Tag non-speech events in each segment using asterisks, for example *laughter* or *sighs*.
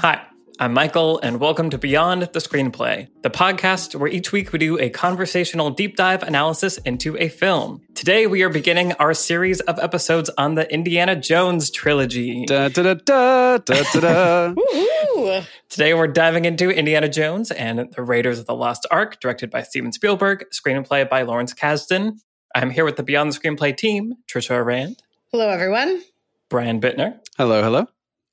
Hi, I'm Michael, and welcome to Beyond the Screenplay, the podcast where each week we do a conversational deep dive analysis into a film. Today we are beginning our series of episodes on the Indiana Jones trilogy. Da, da, da, da, da, da, da. *laughs* Today we're diving into Indiana Jones and the Raiders of the Lost Ark, directed by Steven Spielberg, screenplay by Lawrence Kasdan. I'm here with the Beyond the Screenplay team, Trisha Rand, Hello, everyone. Brian Bittner, hello, hello.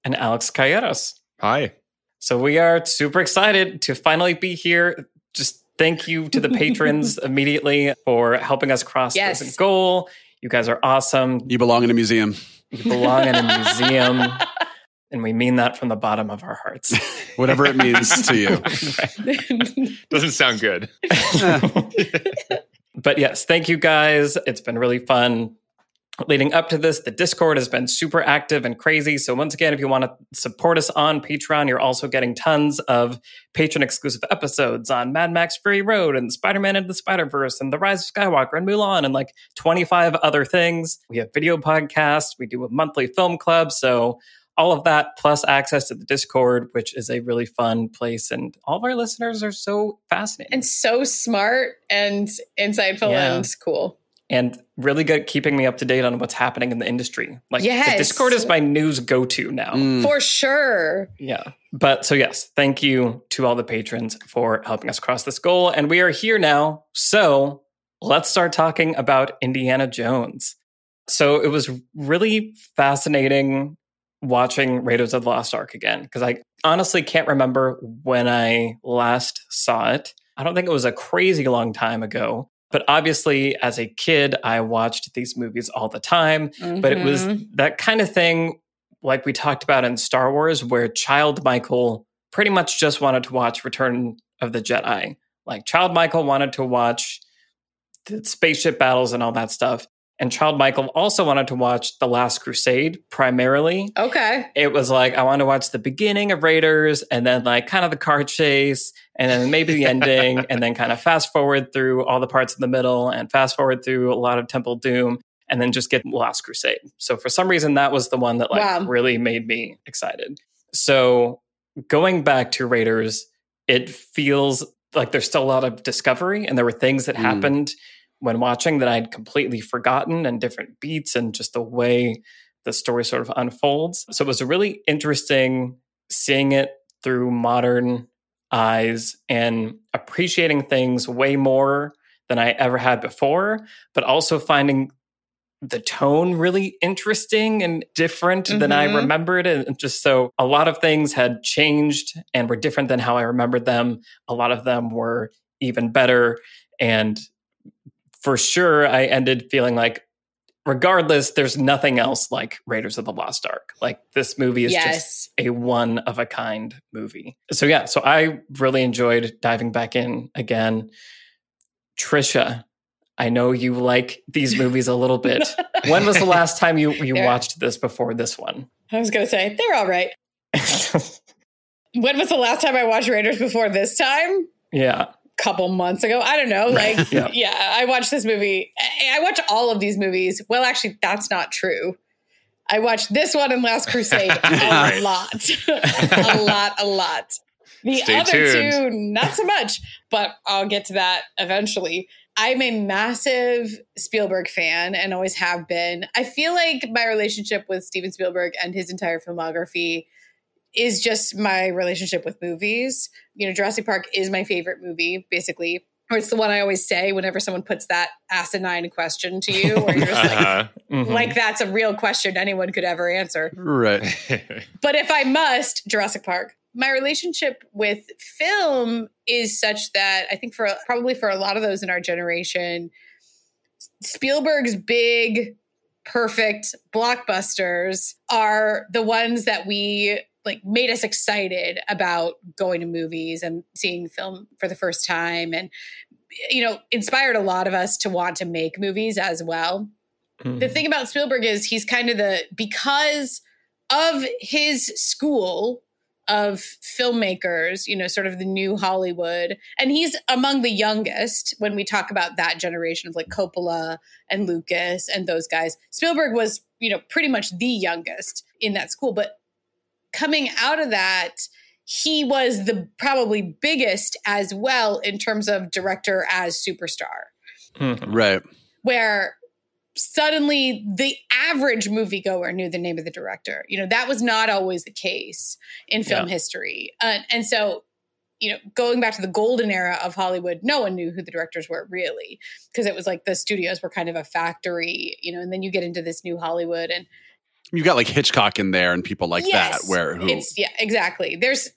and Alex Calleros. Hi. So we are super excited to finally be here. Just thank you to the patrons *laughs* immediately for helping us cross Yes. this goal. You guys are awesome. You belong in a museum. You belong in a museum. *laughs* And we mean that from the bottom of our hearts. *laughs* Whatever it means to you. Doesn't sound good. but yes, thank you guys. It's been really fun. Leading up to this, the Discord has been super active and crazy. So, once again, if you want to support us on Patreon, you're also getting tons of patron exclusive episodes on Mad Max Fury Road and Spider Man and the Spider Verse and The Rise of Skywalker and Mulan and like 25 other things. We have video podcasts, we do a monthly film club. So, all of that plus access to the Discord, which is a really fun place. And all of our listeners are so fascinating. and so smart and insightful Yeah. and cool. And really good at keeping me up to date on what's happening in the industry. Like Yes. the Discord is my news go to now. Mm. For sure. Yeah. But so yes, thank you to all the patrons for helping us cross this goal. And we are here now. So let's start talking about Indiana Jones. So it was really fascinating watching Raiders of the Lost Ark again, because I honestly can't remember when I last saw it. I don't think it was a crazy long time ago. But obviously, as a kid, I watched these movies all the time but it was Mhm. that kind of thing like we talked about in Star Wars where child Michael pretty much just wanted to watch Return of the Jedi. Like child Michael wanted to watch the spaceship battles and all that stuff. And child Michael also wanted to watch The Last Crusade primarily. Okay. It was like I want to watch the beginning of Raiders and then like kind of the car chase and then maybe the *laughs* ending and then kind of fast forward through all the parts in the middle and fast forward through a lot of Temple Doom and then just get Last Crusade. So for some reason that was the one that like Wow. really made me excited. So going back to Raiders, it feels like there's still a lot of discovery and there were things that Mm. happened when watching that I'd completely forgotten and different beats and just the way the story sort of unfolds. So it was really interesting seeing it through modern eyes and appreciating things way more than I ever had before, but also finding the tone really interesting and different than I Mhm. remembered. And just so a lot of things had changed and were different than how I remembered them. A lot of them were even better. And for sure, I ended feeling like, regardless, there's nothing else like Raiders of the Lost Ark. Like this movie is just a one of a kind movie. So yeah, so I really enjoyed diving back in again. Trisha, I know you like these *laughs* movies a little bit. when was the last time you you watched this before this one? I was going to say, they're all right. *laughs* When was the last time I watched Raiders before this time? yeah. Couple months ago. I don't know. Like, *laughs* Yeah. yeah. I watched this movie. I I watch all of these movies. Well, actually, that's not true. I watched this one and Last Crusade *laughs* a lot, *laughs* a lot, a lot. The Stay other tuned. two, not so much, but I'll get to that eventually. I'm a massive Spielberg fan and always have been. I feel like my relationship with Steven Spielberg and his entire filmography is just my relationship with movies. You know, Jurassic Park is my favorite movie, basically. Or it's the one I always say whenever someone puts that asinine question to you, *laughs* where you're just like, Uh-huh. Mhm. like that's a real question anyone could ever answer. Right. *laughs* But if I must, Jurassic Park. My relationship with film is such that I think for probably for a lot of those in our generation, Spielberg's big, perfect blockbusters are the ones that we like made us excited about going to movies and seeing film for the first time and you know inspired a lot of us to want to make movies as well Mhm. the thing about Spielberg is he's kind of the because of his school of filmmakers, you know, sort of the new Hollywood, and he's among the youngest when we talk about that generation of like Coppola and Lucas and those guys. Spielberg was, you know, pretty much the youngest in that school, but coming out of that, he was the probably biggest as well in terms of director as superstar, Mhm. Right. where suddenly the average moviegoer knew the name of the director. You know, that was not always the case in film Yeah. history. Uh, and so, you know, going back to the golden era of Hollywood, no one knew who the directors were really, because it was like the studios were kind of a factory, you know, and then you get into this new Hollywood and You got like Hitchcock in there and people like Yes, that where who it's yeah, exactly. There's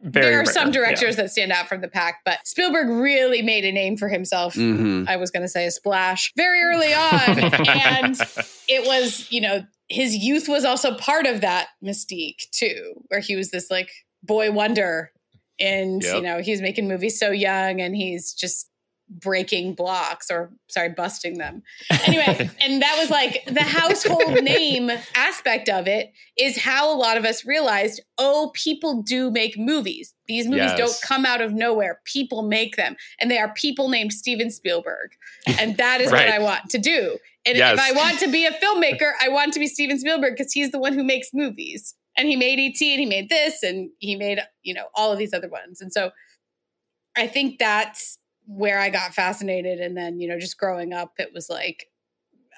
Very there are rare, some yeah. directors that stand out from the pack, but Spielberg really made a name for himself. Mhm. I was going to say a splash very early on. and *laughs* it was, you know, his youth was also part of that mystique too, where he was this like boy wonder. And, you know, he was making movies so young and he's just breaking blocks or sorry, busting them. *laughs* Anyway, and that was like the household *laughs* name aspect of it is how a lot of us realized, oh, people do make movies. These movies Yes. don't come out of nowhere. People make them. And they are people named Steven Spielberg. And that is *laughs* what I want to do. And Yes. if I want to be a filmmaker, I want to be Steven Spielberg because he's the one who makes movies. And he made E.T. and he made this and he made, you know, all of these other ones. And so I think that's where I got fascinated. And then, you know, just growing up, it was like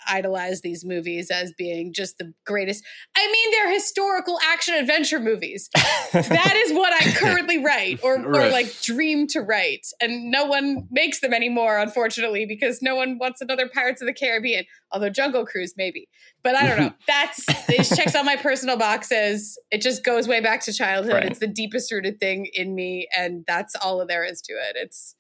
idolize these movies as being just the greatest. I mean, they're historical action adventure movies. That is what I currently write or, *laughs* or like dream to write. And no one makes them anymore, unfortunately, because no one wants another Pirates of the Caribbean, although Jungle Cruise, maybe. But I don't know. *laughs* That's it checks all my personal boxes. It just goes way back to childhood. Right. It's the deepest rooted thing in me. And that's all there is to it. It's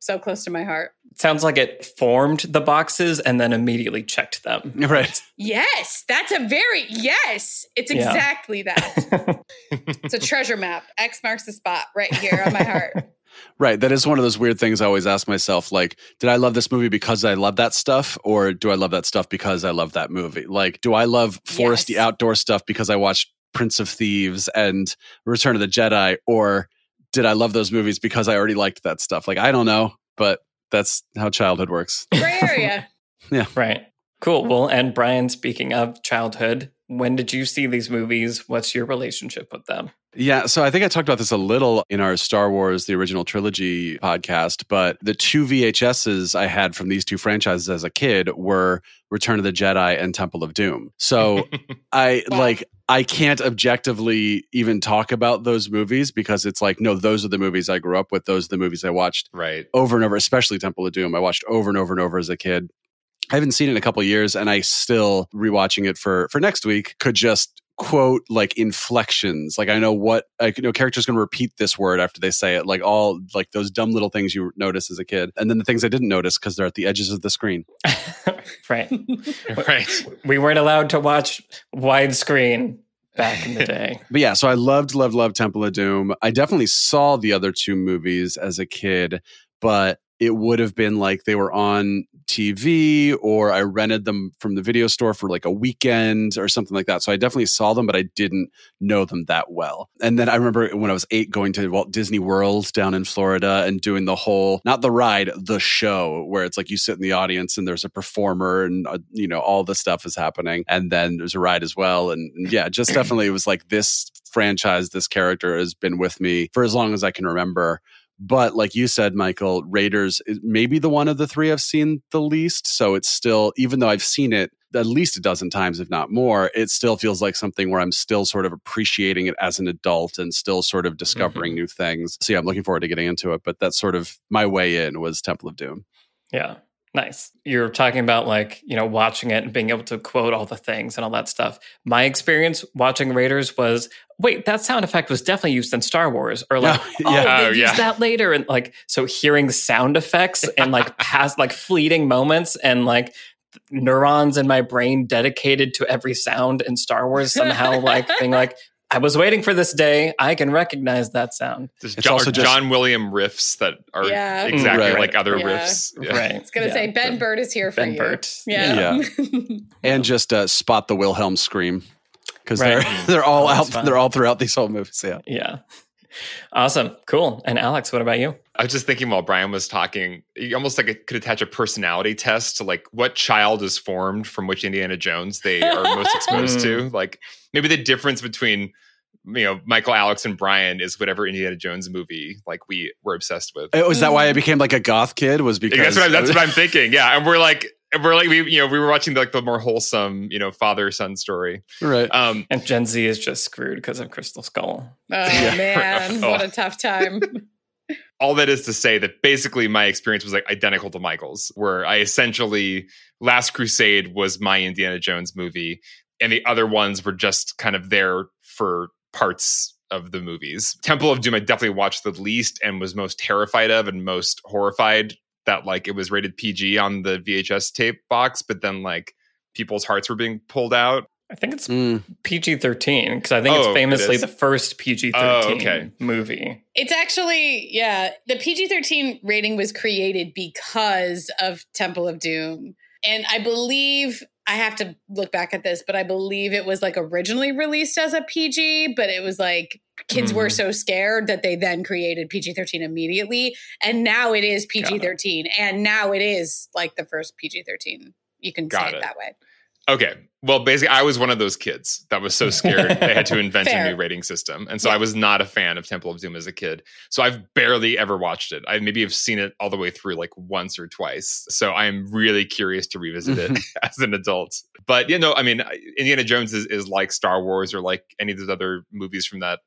so close to my heart. Sounds like it formed the boxes and then immediately checked them. *laughs* Right. Yes, that's a very yes. It's Yeah. exactly that. *laughs* It's a treasure map. X marks the spot right here on my heart. *laughs* Right. That is one of those weird things I always ask myself like, did I love this movie because I love that stuff or do I love that stuff because I love that movie? Like, do I love foresty Yes. outdoor stuff because I watched Prince of Thieves and Return of the Jedi or did I love those movies because I already liked that stuff? Like, I don't know, but that's how childhood works. Gray area. *laughs* yeah. right. Cool. Well, and Brian, speaking of childhood, when did you see these movies? What's your relationship with them? Yeah, so I think I talked about this a little in our Star Wars, the original trilogy podcast, but the two VHSs I had from these two franchises as a kid were Return of the Jedi and Temple of Doom. So *laughs* I Wow. like I can't objectively even talk about those movies because it's like no, those are the movies I grew up with, those are the movies I watched right. over and over, especially Temple of Doom. I watched over and over and over as a kid. I haven't seen it in a couple of years, and I still rewatching it for for next week could just quote like inflections. Like I know what I you know characters going to repeat this word after they say it. Like all like those dumb little things you notice as a kid, and then the things I didn't notice because they're at the edges of the screen. *laughs* right. *laughs* Right. We weren't allowed to watch widescreen back in the *laughs* day. But yeah, so I loved, loved, loved Temple of Doom. I definitely saw the other two movies as a kid, but it would have been like they were on TV or I rented them from the video store for like a weekend or something like that. So I definitely saw them, but I didn't know them that well. And then I remember when I was eight going to Walt Disney World down in Florida and doing the whole, not the ride, the show where it's like you sit in the audience and there's a performer and, uh, you know, all the stuff is happening. And then there's a ride as well. And, and yeah, just *clears throat* definitely it was like this franchise, this character has been with me for as long as I can remember. But like you said, Michael, Raiders is maybe the one of the three I've seen the least. So it's still, even though I've seen it at least a dozen times, if not more, it still feels like something where I'm still sort of appreciating it as an adult and still sort of discovering mm-hmm. new things. So yeah, I'm looking forward to getting into it. But that's sort of my way in was Temple of Doom. Yeah. Nice. You're talking about like, you know, watching it and being able to quote all the things and all that stuff. My experience watching Raiders was, wait, that sound effect was definitely used in Star Wars. Or like, *laughs* oh, Yeah. they Oh, used yeah. that later. And like, so hearing sound effects and like *laughs* past like fleeting moments and like neurons in my brain dedicated to every sound in Star Wars somehow like being like, I was waiting for this day. I can recognize that sound. There's It's John, also just- John William riffs that are Yeah. exactly Right. like other Yeah. riffs. Yeah. Right. It's gonna Yeah. say Ben Burtt is here for Ben you. Burtt. Yeah. *laughs* And just uh, spot the Wilhelm scream because Right. they're *laughs* they're all Oh, out fun. they're all throughout these whole movies. Yeah. Yeah. Awesome. Cool. And Alex, what about you? I was just thinking while Brian was talking, you almost like it could attach a personality test to like what child is formed from which Indiana Jones they are most *laughs* exposed to. Mm. Like maybe the difference between you know Michael, Alex, and Brian is whatever Indiana Jones movie like we were obsessed with. Oh, is that why I mm. became like a goth kid? Was because that's what, I, that's what I'm *laughs* thinking. Yeah, and we're like and we're like we you know we were watching like the more wholesome you know father son story. right. Um, And Gen Z is just screwed because of Crystal Skull. Oh *laughs* Yeah. man, Oh. *laughs* what a tough time. *laughs* all that is to say that basically my experience was like identical to Michael's, where I essentially Last Crusade was my Indiana Jones movie, and the other ones were just kind of there for parts of the movies. Temple of Doom, I definitely watched the least and was most terrified of and most horrified that like it was rated PG on the VHS tape box, but then like people's hearts were being pulled out. I think it's Mm. PG 13 because I think Oh, it's famously is? the first PG 13 Oh, okay. movie. It's actually, yeah, the PG 13 rating was created because of Temple of Doom. And I believe, I have to look back at this, but I believe it was like originally released as a PG, but it was like kids were Mhm. so scared that they then created PG 13 immediately. And now it is PG 13. And now it is like the first PG 13. You can Got say it, it. that way. Okay. Well, basically, I was one of those kids that was so *laughs* scared they had to invent a new rating system. And so Yeah. I was not a fan of Temple of Doom as a kid. So I've barely ever watched it. I maybe have seen it all the way through like once or twice. So I'm really curious to revisit it *laughs* *laughs* as an adult. But, you know, I mean, Indiana Jones is, is like Star Wars or like any of those other movies from that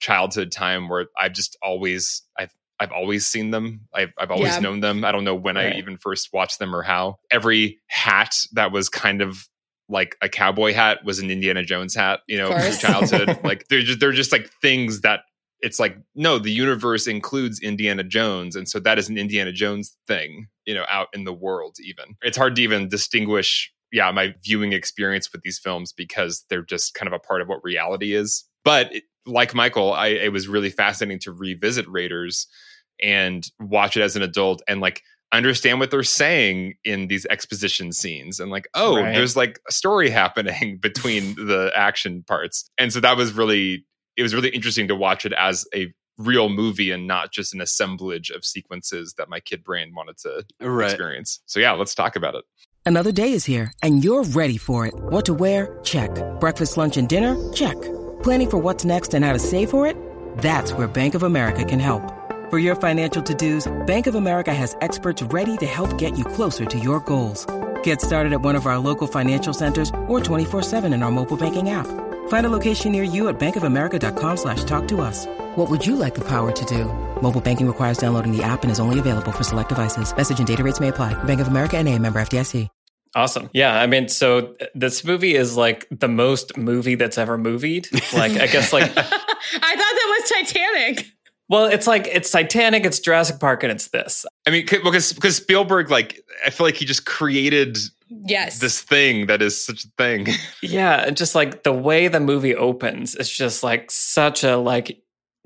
childhood time where I've just always, I've, I've always seen them. I've, I've always Yeah. known them. I don't know when Right. I even first watched them or how. Every hat that was kind of like a cowboy hat was an Indiana Jones hat, you know, from childhood. *laughs* like they're just they're just like things that it's like no, the universe includes Indiana Jones, and so that is an Indiana Jones thing, you know, out in the world. Even it's hard to even distinguish, yeah, my viewing experience with these films because they're just kind of a part of what reality is. But it, like Michael, I it was really fascinating to revisit Raiders and watch it as an adult and like understand what they're saying in these exposition scenes and like oh Right. there's like a story *laughs* happening between the action parts and so that was really it was really interesting to watch it as a real movie and not just an assemblage of sequences that my kid brain wanted to Right. experience so yeah let's talk about it Another day is here, and you're ready for it. What to wear? Check. Breakfast, lunch, and dinner? Check. Planning for what's next and how to save for it? That's where Bank of America can help. For your financial to-dos, Bank of America has experts ready to help get you closer to your goals. Get started at one of our local financial centers or 24-7 in our mobile banking app. Find a location near you at bankofamerica.com slash talk to us. What would you like the power to do? Mobile banking requires downloading the app and is only available for select devices. Message and data rates may apply. Bank of America and a member FDIC. Awesome. Yeah. I mean, so uh, this movie is like the most movie that's ever movied. Like, I guess, like, *laughs* I thought that was Titanic. Well, it's like, it's Titanic, it's Jurassic Park, and it's this. i mean because because spielberg like i feel like he just created Yes. this thing that is such a thing *laughs* Yeah. and Just like the way the movie opens, it's just like such a, like,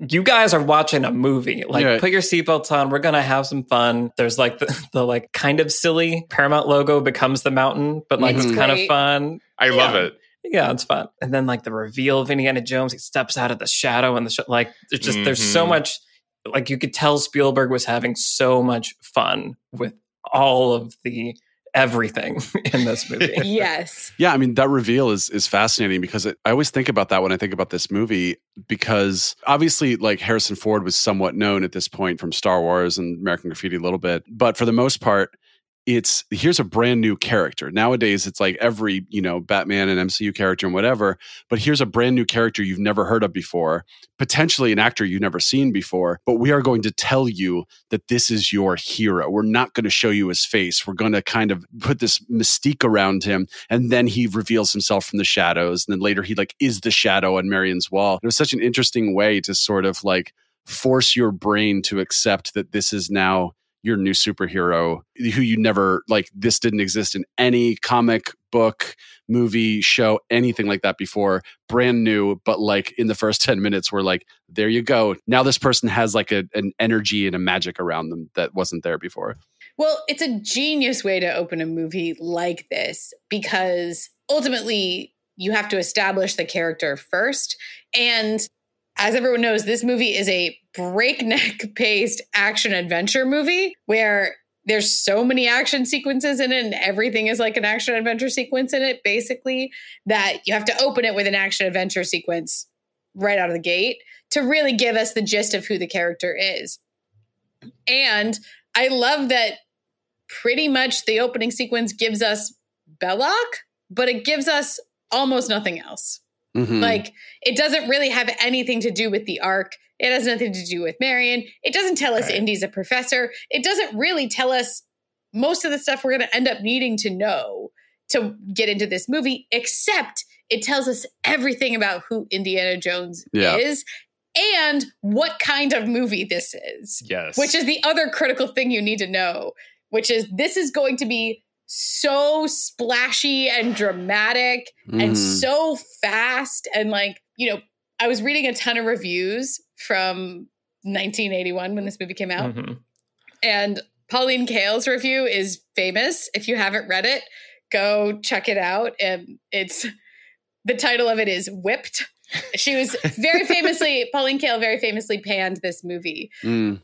you guys are watching a movie. Like, Yeah. put your seatbelts on. We're gonna have some fun. There's like the, *laughs* the like kind of silly Paramount logo becomes the mountain, but like Mhm. it's kind of fun. i love it Yeah, it's fun. And then like the reveal of Indiana Jones, he steps out of the shadow and the sh- like. There's just there's so Mhm. much. Like you could tell Spielberg was having so much fun with all of the everything *laughs* in this movie. *laughs* yes. Yeah, I mean that reveal is is fascinating because it, I always think about that when I think about this movie because obviously like Harrison Ford was somewhat known at this point from Star Wars and American Graffiti a little bit, but for the most part it's here's a brand new character. Nowadays it's like every, you know, Batman and MCU character and whatever, but here's a brand new character you've never heard of before, potentially an actor you've never seen before, but we are going to tell you that this is your hero. We're not going to show you his face. We're going to kind of put this mystique around him and then he reveals himself from the shadows and then later he like is the shadow on Marion's wall. It was such an interesting way to sort of like force your brain to accept that this is now your new superhero who you never like this didn't exist in any comic book movie show anything like that before. Brand new but like in the first *laughs* 10 minutes we're like there you go. Now this person has like a, an energy and a magic around them that wasn't there before. Well, it's a genius way to open a movie like this because ultimately you have to establish the character first. And as everyone knows, this movie is a breakneck *laughs* paced action adventure movie where there's so many action sequences in it and everything is like an action adventure sequence in it basically that you have to open it with an action adventure sequence right out of the gate to really give us the gist of who the character is and i love that pretty much the opening sequence gives us belloq but it gives us almost nothing else Mhm. like it doesn't really have anything to do with the ark. It has nothing to do with Marion. It doesn't tell us Right. Indy's a professor. It doesn't really tell us most of the stuff we're going to end up needing to know to get into this movie, except it tells us everything about who Indiana Jones Yeah. is and what kind of movie this is, Yes. which is the other critical thing you need to know, which is this is going to be so splashy and dramatic and Mhm. so fast and like you know i was reading a ton of reviews from 1981 when this movie came out. Mhm. and pauline kael's review is famous. If you haven't read it go check it out. And it's the title of it is whipped. She was very *laughs* famously pauline kael very famously panned this movie. Mm.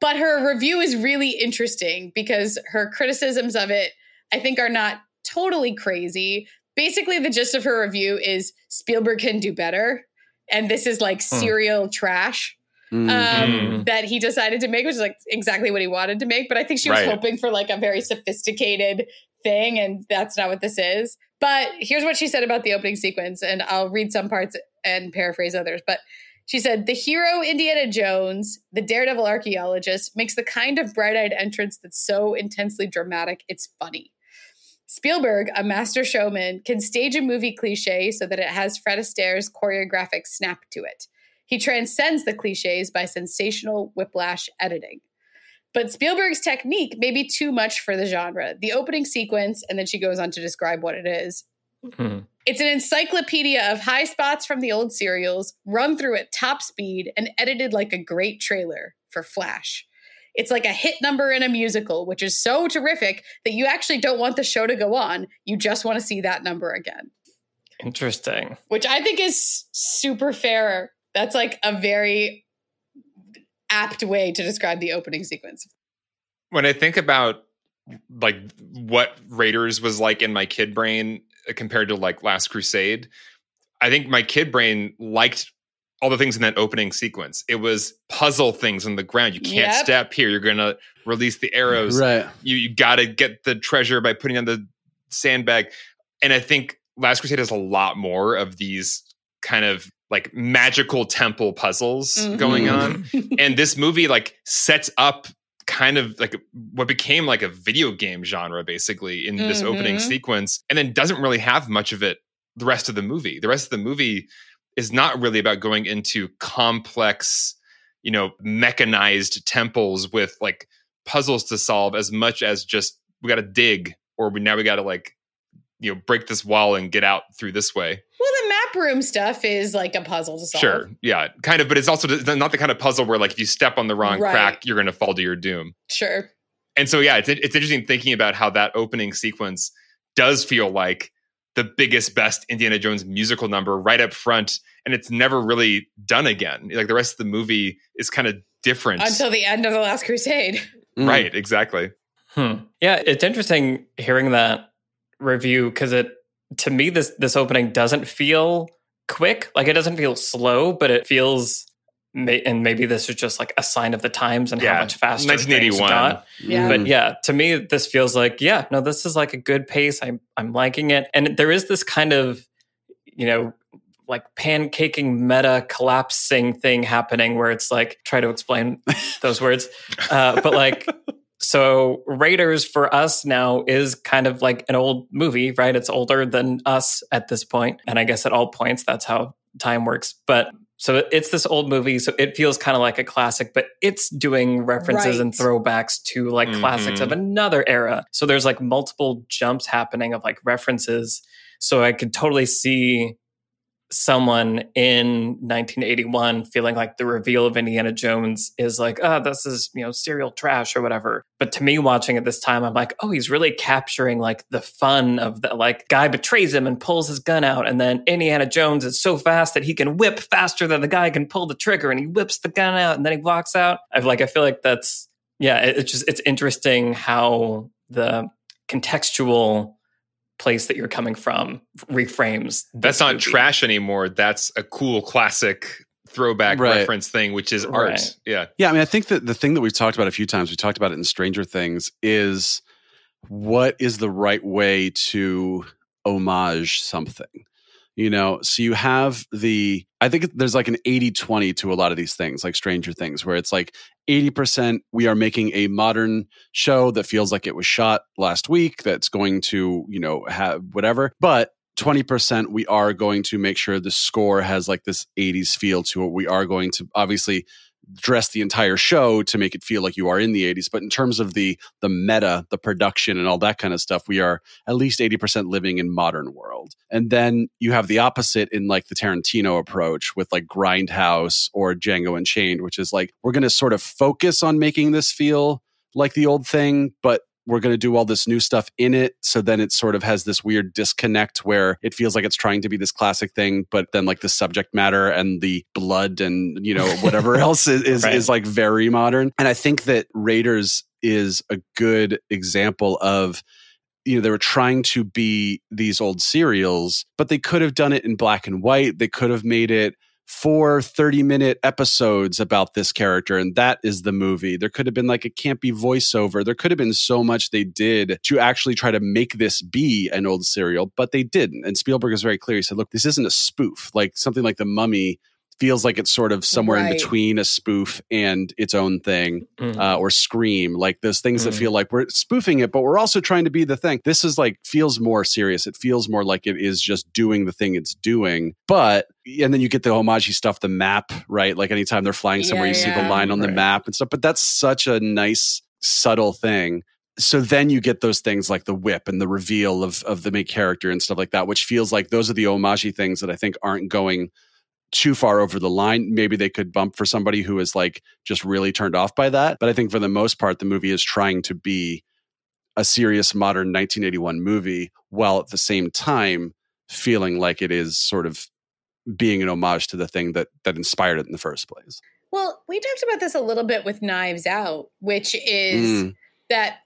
but her review is really interesting because her criticisms of it i think are not totally crazy. Basically the gist of her review is spielberg can do better and this is like Hmm. serial trash Mm. um, Mm. that he decided to make which is like exactly what he wanted to make but i think she was Right. hoping for like a very sophisticated thing and that's not what this is but here's what she said about the opening sequence and i'll read some parts and paraphrase others but she said, The hero Indiana Jones, the daredevil archaeologist, makes the kind of bright eyed entrance that's so intensely dramatic, it's funny. Spielberg, a master showman, can stage a movie cliche so that it has Fred Astaire's choreographic snap to it. He transcends the cliches by sensational whiplash editing. But Spielberg's technique may be too much for the genre. The opening sequence, and then she goes on to describe what it is, Mhm. it's an encyclopedia of high spots from the old serials, run through at top speed and edited like a great trailer for Flash. It's like a hit number in a musical, which is so terrific that you actually don't want the show to go on. You just want to see that number again, Interesting. which I think is super fair. That's like a very apt way to describe the opening sequence. when I think about like what Raiders was like in my kid brain uh, compared to like Last Crusade, I think my kid brain liked all the things in that opening sequence. It was puzzle things on the ground. You can't Yep. step here. You're gonna release the arrows. Right. You you got to get the treasure by putting on the sandbag. And I think Last Crusade has a lot more of these kind of like magical temple puzzles Mhm. going on *laughs* and this movie like sets up kind of like what became like a video game genre basically in this opening Mhm. sequence and then doesn't really have much of it the rest of the movie the rest of the movie is not really about going into complex you know mechanized temples with like puzzles to solve as much as just we got to dig or we now we got to like you know break this wall and get out through this way Well, the map room stuff is like a puzzle to solve. Sure. Yeah. Kind of, but it's also not the kind of puzzle where like if you step on the wrong Right. crack, you're going to fall to your doom. Sure. And so yeah, it's it's interesting thinking about how that opening sequence does feel like the biggest best Indiana Jones musical number right up front and it's never really done again. Like the rest of the movie is kind of different. Until the end of The Last Crusade. Mm. right, exactly. Hmm. Yeah, it's interesting hearing that review because it to me this this opening doesn't feel quick. Like it doesn't feel slow, but it feels. May- And maybe this is just like a sign of the times and Yeah, how much faster things 1981. got. Yeah. But yeah, to me, this feels like yeah, no, this is like a good pace. I'm I'm liking it, and there is this kind of you know like pancaking meta collapsing thing happening where it's like try to explain those *laughs* words, uh, but like so Raiders for us now is kind of like an old movie, right? It's older than us at this point, and I guess at all points that's how time works. But so it's this old movie, so it feels kind of like a classic, but it's doing references and throwbacks to like classics Mhm. of another era. So there's like multiple jumps happening of like references. So I could totally see someone in 1981 feeling like the reveal of Indiana Jones is like, oh, this is, you know, serial trash or whatever. But to me, watching it this time, I'm like, oh, he's really capturing like the fun of the like guy betrays him and pulls his gun out. And then Indiana Jones is so fast that he can whip faster than the guy can pull the trigger and he whips the gun out and then he walks out. I've like, I feel like that's, yeah, it's just, it's interesting how the contextual place that you're coming from reframes. That's not movie. trash anymore. That's a cool classic throwback Right. reference thing, which is Right. art. Yeah. Yeah, I mean, I think that the thing that we've talked about a few times, we talked about it in Stranger Things, is what is the right way to homage something? You know, so you have the, I think there's like an 80 20 to a lot of these things, like Stranger Things, where it's like 80% we are making a modern show that feels like it was shot last week, that's going to, you know, have whatever. But 20% we are going to make sure the score has like this 80s feel to it. We are going to obviously dress the entire show to make it feel like you are in the 80s but in terms of the the meta the production and all that kind of stuff we are at least 80% living in modern world. And then you have the opposite in like the tarantino approach with like grindhouse or django unchained which is like we're going to sort of focus on making this feel like the old thing but we're going to do all this new stuff in it so then it sort of has this weird disconnect where it feels like it's trying to be this classic thing but then like the subject matter and the blood and you know whatever *laughs* else is is, Right. is like very modern and i think that raiders is a good example of you know they were trying to be these old serials but they could have done it in black and white they could have made it four 30 minute episodes about this character and that is the movie. There could have been like a campy voiceover. There could have been so much they did to actually try to make this be an old serial but they didn't. And spielberg is very clear. He said look this isn't a spoof like something like the mummy feels like it's sort of somewhere in between a spoof and its own thing Mhm. uh, or scream like those things that Mm. feel like we're spoofing it but we're also trying to be the thing this is like feels more serious it feels more like it is just doing the thing it's doing but and then you get the homage stuff the map right like anytime they're flying somewhere Yeah, you see the line on the Right. map and stuff but that's such a nice subtle thing so then you get those things like the whip and the reveal of of the main character and stuff like that which feels like those are the homage things that i think aren't going too far over the line. Maybe they could bump for somebody who is like just really turned off by that. But I think for the most part, the movie is trying to be a serious modern 1981 movie while at the same time feeling like it is sort of being an homage to the thing that that inspired it in the first place. Well, we talked about this a little bit with Knives Out, which is Mm, that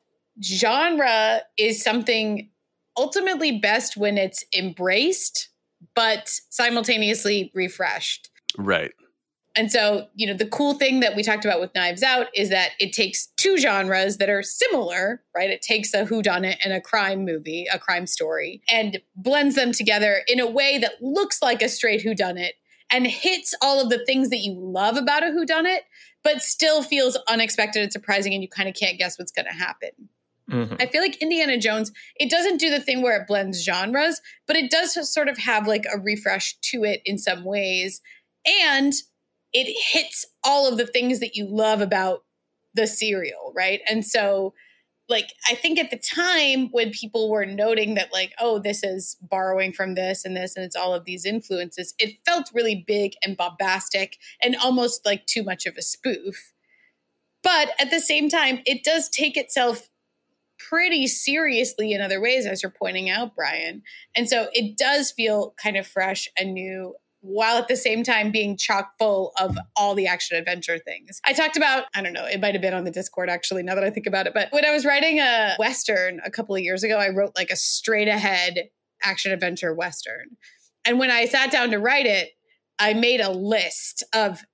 genre is something ultimately best when it's embraced, but simultaneously refreshed. right. And so, you know, the cool thing that we talked about with Knives Out is that it takes two genres that are similar, right? It takes a whodunit and a crime movie, a crime story, and blends them together in a way that looks like a straight whodunit and hits all of the things that you love about a whodunit, but still feels unexpected and surprising, and you kind of can't guess what's going to happen. Mhm. I feel like Indiana Jones, it doesn't do the thing where it blends genres, but it does sort of have like a refresh to it in some ways. And it hits all of the things that you love about the serial, right? And so, like, I think at the time when people were noting that, like, oh, this is borrowing from this and this, and it's all of these influences, it felt really big and bombastic and almost like too much of a spoof. But at the same time, it does take itself pretty seriously in other ways, as you're pointing out, Brian. And so it does feel kind of fresh and new while at the same time being chock full of all the action adventure things. I talked about, I don't know, it might have been on the Discord actually, now that I think about it. But when I was writing a Western a couple of years ago, I wrote like a straight ahead action adventure Western. And when I sat down to write it, I made a list of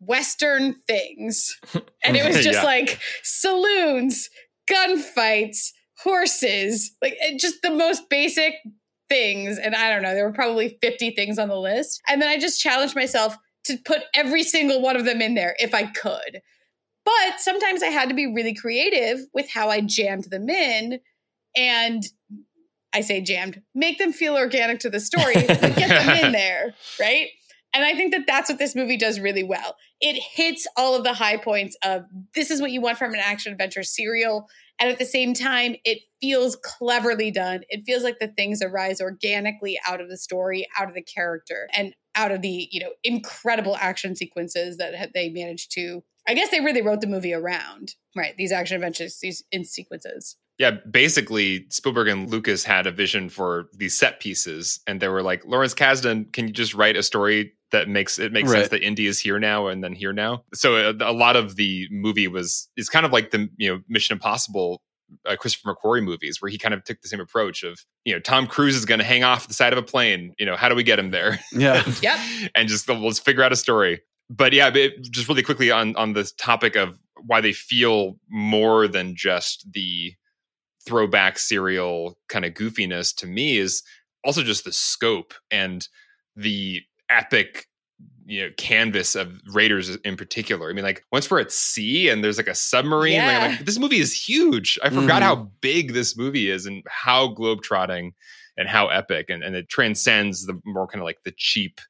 Western things. *laughs* And it was just Yeah. like saloons, gunfights, horses, like it- just the most basic things. And I don't know, there were probably 50 things on the list. And then I just challenged myself to put every single one of them in there if I could. But sometimes I had to be really creative with how I jammed them in. And I say jammed, make them feel organic to the story, but get them in *laughs* there, right? And I think that that's what this movie does really well. It hits all of the high points of this is what you want from an action adventure serial. And at the same time, it feels cleverly done. It feels like the things arise organically out of the story, out of the character, and out of the, you know, incredible action sequences that they managed to. I guess they really wrote the movie around, right? These action adventures, these in sequences yeah, basically Spielberg and Lucas had a vision for these set pieces, and they were like, Lawrence Kasdan, can you just write a story that makes it makes right. sense that Indy is here now and then here now? So a, uh, a, lot of the movie was is kind of like the you know Mission Impossible. Uh, Christopher McQuarrie movies, where he kind of took the same approach of, you know, Tom Cruise is going to hang off the side of a plane. You know, how do we get him there? Yeah, *laughs* yep. And just let's figure out a story. But yeah, but just really quickly on on this topic of why they feel more than just the throwback serial kind of goofiness to me is also just the scope and the epic you know canvas of raiders in particular i mean like once we're at sea and there's like a submarine yeah. like, like, this movie is huge i forgot mm. how big this movie is and how globetrotting and how epic and, and it transcends the more kind of like the cheap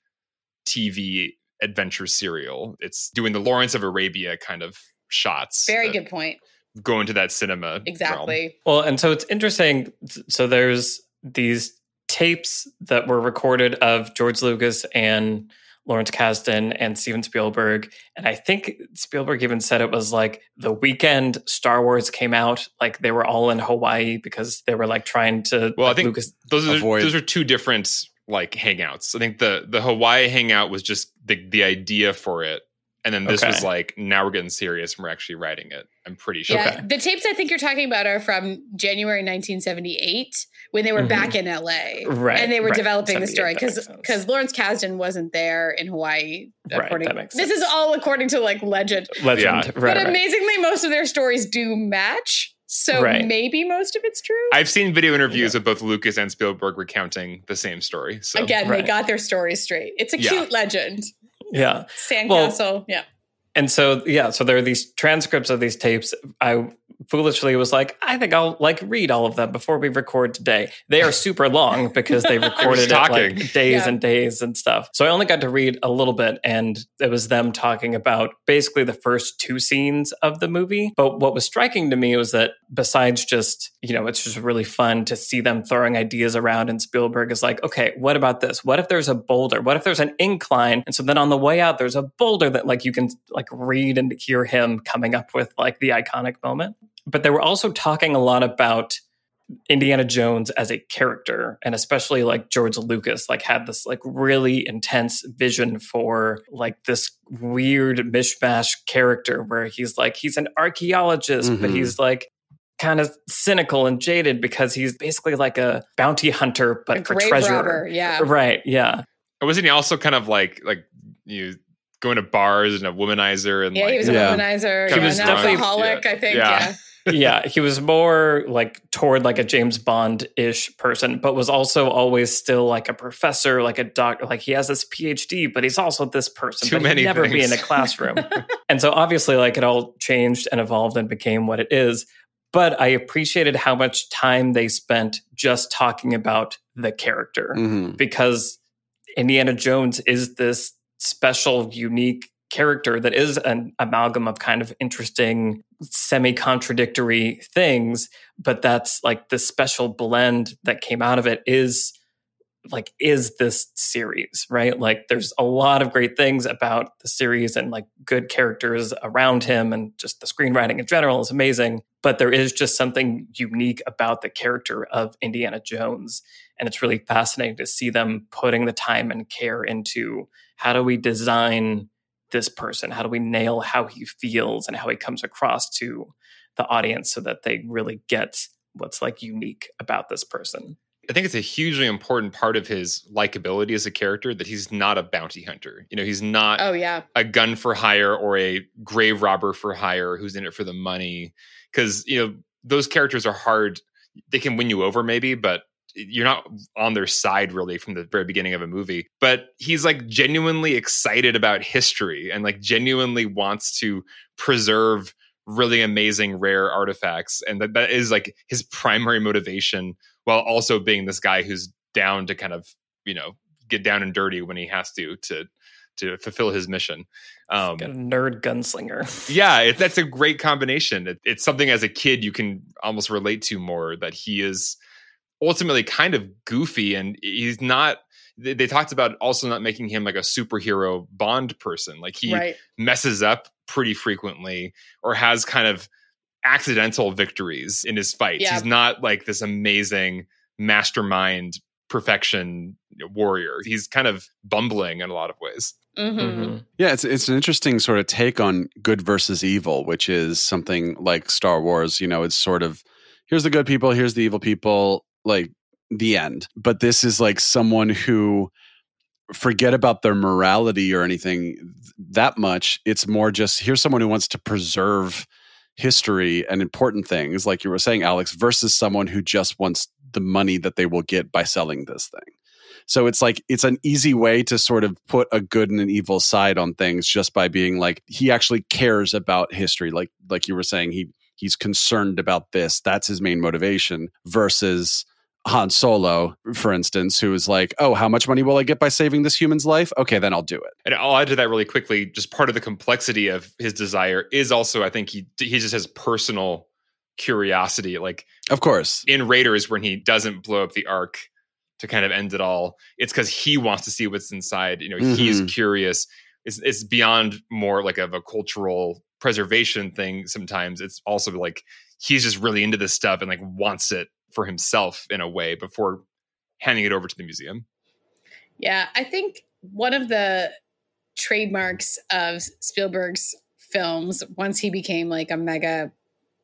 tv adventure serial it's doing the lawrence of arabia kind of shots very good point go into that cinema exactly realm. well and so it's interesting so there's these tapes that were recorded of george lucas and lawrence kasdan and steven spielberg. And i think spielberg even said it was like the weekend star wars came out like they were all in hawaii because they were like trying to well like, i think lucas those are avoid. those are two different like hangouts. I think the the hawaii hangout was just the the idea for it and then this okay. was like, now we're getting serious and we're actually writing it. I'm pretty sure. Yeah, okay. the tapes I think you're talking about are from January 1978 when they were mm-hmm. back in LA. Right. And they were right. developing the story because because Lawrence Kasdan wasn't there in Hawaii. According, right, this is all according to like legend. Legend. Yeah. Right, but amazingly, most of their stories do match. So right. maybe most of it's true. I've seen video interviews yeah. of both Lucas and Spielberg recounting the same story. So. Again, right. they got their stories straight. It's a yeah. cute legend. Yeah. Sandcastle. Well, yeah. And so yeah, so there are these transcripts of these tapes. I foolishly was like, I think I'll like read all of them before we record today. They are super long *laughs* because they recorded it like days yeah. and days and stuff. So I only got to read a little bit and it was them talking about basically the first two scenes of the movie. But what was striking to me was that besides just, you know, it's just really fun to see them throwing ideas around and Spielberg is like, okay, what about this? What if there's a boulder? What if there's an incline? And so then on the way out, there's a boulder that like you can like read and hear him coming up with like the iconic moment. But they were also talking a lot about Indiana Jones as a character and especially like George Lucas like had this like really intense vision for like this weird mishmash character where he's like he's an archaeologist mm-hmm. but he's like kind of cynical and jaded because he's basically like a bounty hunter but a for treasure. robber, yeah. Right yeah. Wasn't he also kind of like like you going to bars and a womanizer and yeah like, he was a yeah. womanizer he was definitely alcoholic yeah. I think yeah. yeah *laughs* yeah, he was more like toward like a James Bond ish person, but was also always still like a professor, like a doctor. Like he has this PhD, but he's also this person. Too but many never things. be in a classroom. *laughs* and so obviously, like it all changed and evolved and became what it is. But I appreciated how much time they spent just talking about the character mm-hmm. because Indiana Jones is this special, unique character that is an amalgam of kind of interesting semi contradictory things but that's like the special blend that came out of it is like is this series right? Like there's a lot of great things about the series and like good characters around him and just the screenwriting in general is amazing but there is just something unique about the character of Indiana Jones and it's really fascinating to see them putting the time and care into how do we design this person? How do we nail how he feels and how he comes across to the audience so that they really get what's like unique about this person? I think it's a hugely important part of his likability as a character that he's not a bounty hunter. You know, he's not oh yeah a gun for hire or a grave robber for hire who's in it for the money. Because you know those characters are hard. They can win you over maybe, but you're not on their side really from the very beginning of a movie but he's like genuinely excited about history and like genuinely wants to preserve really amazing rare artifacts and that, that is like his primary motivation while also being this guy who's down to kind of you know get down and dirty when he has to to to fulfill his mission. Um, Got a nerd gunslinger. *laughs* yeah, it, that's a great combination. It, it's something as a kid you can almost relate to more. That he is ultimately kind of goofy, and he's not. They, they talked about also not making him like a superhero Bond person. Like he right. messes up pretty frequently, or has kind of accidental victories in his fights. Yeah. He's not like this amazing mastermind perfection warrior. He's kind of bumbling in a lot of ways. hmm Mhm. Yeah, it's it's an interesting sort of take on good versus evil, which is something like Star Wars. You know, it's sort of here's the good people, here's the evil people, like the end. But this is like someone who forget about their morality or anything that much. It's more just here's someone who wants to preserve history and important things, like you were saying, Alex, versus someone who just wants the money that they will get by selling this thing. So it's like it's an easy way to sort of put a good and an evil side on things just by being like he actually cares about history like like you were saying he he's concerned about this that's his main motivation versus Han Solo for instance who is like oh how much money will I get by saving this human's life okay then I'll do it And I'll add to that really quickly. Just part of the complexity of his desire is also, I think he he just has personal curiosity. Like of course in Raiders, when he doesn't blow up the Ark to kind of end it all, it's because he wants to see what's inside. You know, he's Mhm. curious. It's it's beyond more like of a cultural preservation thing. Sometimes it's also like he's just really into this stuff and like wants it for himself in a way before handing it over to the museum. Yeah, I think one of the trademarks of Spielberg's films, once he became like a mega,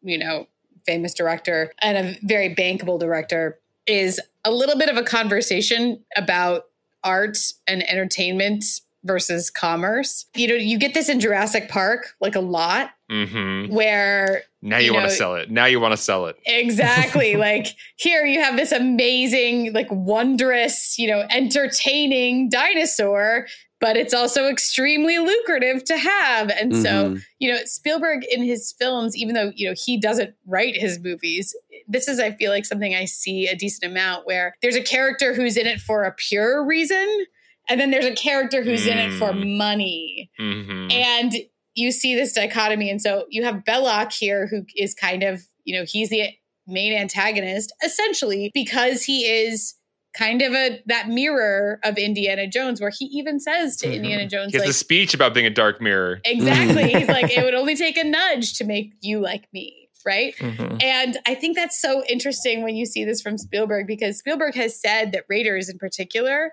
you know, famous director and a very bankable director, is a little bit of a conversation about art and entertainment versus commerce. You know, you get this in Jurassic Park like a lot hmm where Now you, You want to sell it. Now you want to sell it. Exactly. *laughs* like here you have this amazing, like wondrous, you know, entertaining dinosaur, but it's also extremely lucrative to have. And so, Mhm. you know, Spielberg in his films, even though, you know, he doesn't write his movies, this is, I feel like, something I see a decent amount where there's a character who's in it for a pure reason. And then there's a character who's in it for Mm. money hmm and you see this dichotomy and so you have belloq here who is kind of you know he's the main antagonist essentially because he is kind of a that mirror of indiana jones where he even says to Mhm. indiana jones He has like a speech about being a dark mirror. exactly *laughs* he's like it would only take a nudge to make you like me right Mhm. and I think that's so interesting when you see this from Spielberg because Spielberg has said that Raiders in particular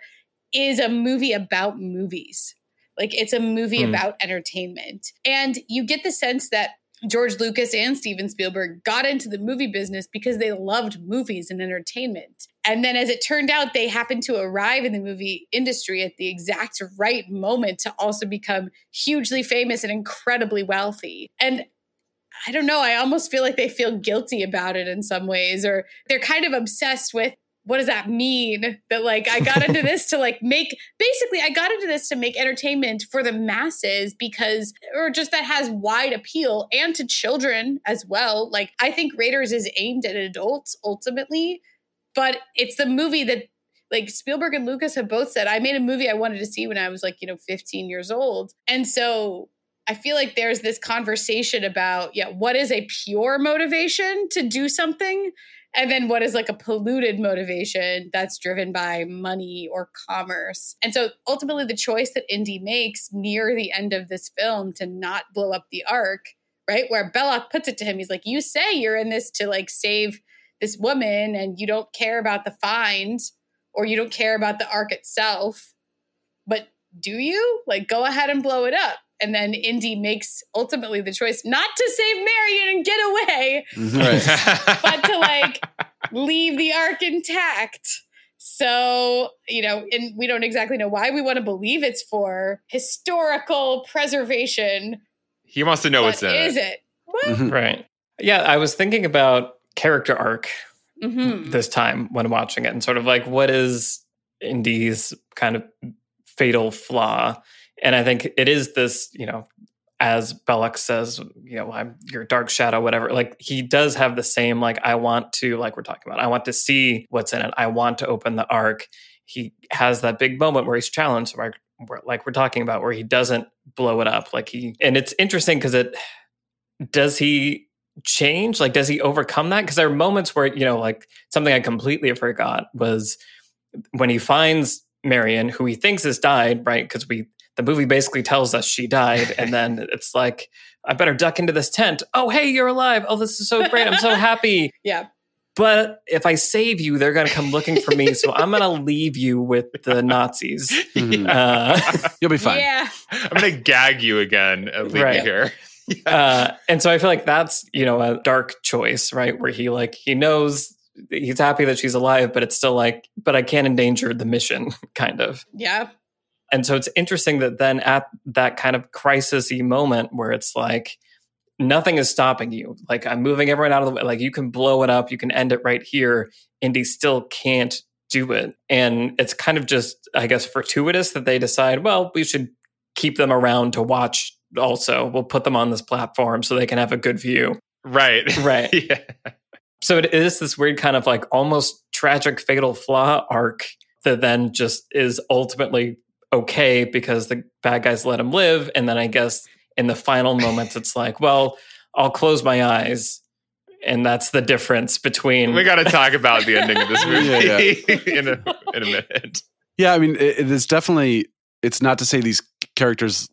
is a movie about movies. Like it's a movie Hmm. about entertainment. And you get the sense that George Lucas and Steven Spielberg got into the movie business because they loved movies and entertainment. And then as it turned out, they happened to arrive in the movie industry at the exact right moment to also become hugely famous and incredibly wealthy. And I don't know, I almost feel like they feel guilty about it in some ways, or they're kind of obsessed with what does that mean? That like I got into this to like make basically I got into this to make entertainment for the masses because or just that has wide appeal and to children as well. Like I think Raiders is aimed at adults ultimately, but it's the movie that like Spielberg and Lucas have both said I made a movie I wanted to see when I was like, you know, 15 years old. And so I feel like there's this conversation about, yeah, what is a pure motivation to do something? And then what is like a polluted motivation that's driven by money or commerce? And so ultimately, the choice that Indy makes near the end of this film to not blow up the ark, right? Where Belloq puts it to him, he's like, You say you're in this to like save this woman and you don't care about the find or you don't care about the ark itself, but do you? Like, go ahead and blow it up. And then Indy makes ultimately the choice not to save Marion and get away, Right. *laughs* but to like leave the ark intact. So, you know, and we don't exactly know why we want to believe it's for historical preservation. he wants to know what's in is it. it? What? Mhm. Right. Yeah, I was thinking about character arc Mhm. this time when watching it and sort of like what is Indy's kind of fatal flaw. And I think it is this, you know, as Belloq says, you know, I'm your dark shadow, whatever. Like he does have the same, like, I want to, like we're talking about, I want to see what's in it. I want to open the ark. He has that big moment where he's challenged, where like we're talking about, where he doesn't blow it up. Like he, and it's interesting because it, does he change? Like, does he overcome that? Because there are moments where, you know, like something I completely forgot was when he finds Marion, who he thinks has died, right? Because we the movie basically tells us she died, and then *laughs* it's like, I better duck into this tent. Oh, hey, you're alive. Oh, this is so great. I'm so *laughs* happy. Yeah. But if I save you, they're going to come looking for me. So I'm going to leave you with the *laughs* Nazis. Mhm. Uh, You'll be fine. Yeah. I'm gonna gag you again and leave Right. you here. uh, and so I feel like that's you know a dark choice, right? Where he like he knows he's happy that she's alive, but it's still like, but I can't endanger the mission, kind of. Yeah. And so it's interesting that then at that kind of crisisy moment where it's like nothing is stopping you. Like I'm moving everyone out of the way. Like you can blow it up, you can end it right here. Indy still can't do it. And it's kind of just, I guess, fortuitous that they decide, well, we should keep them around to watch also. We'll put them on this platform so they can have a good view. Right. *laughs* Right. yeah. So it is this weird kind of like almost tragic fatal flaw arc that then just is ultimately okay because the bad guys let him live. And then I guess in the final moments, it's like, well, I'll close my eyes. And that's the difference between. We got to talk about the ending of this *laughs* movie Yeah, *laughs* in a in a minute. Yeah, I mean, it, it is definitely. It's not to say these characters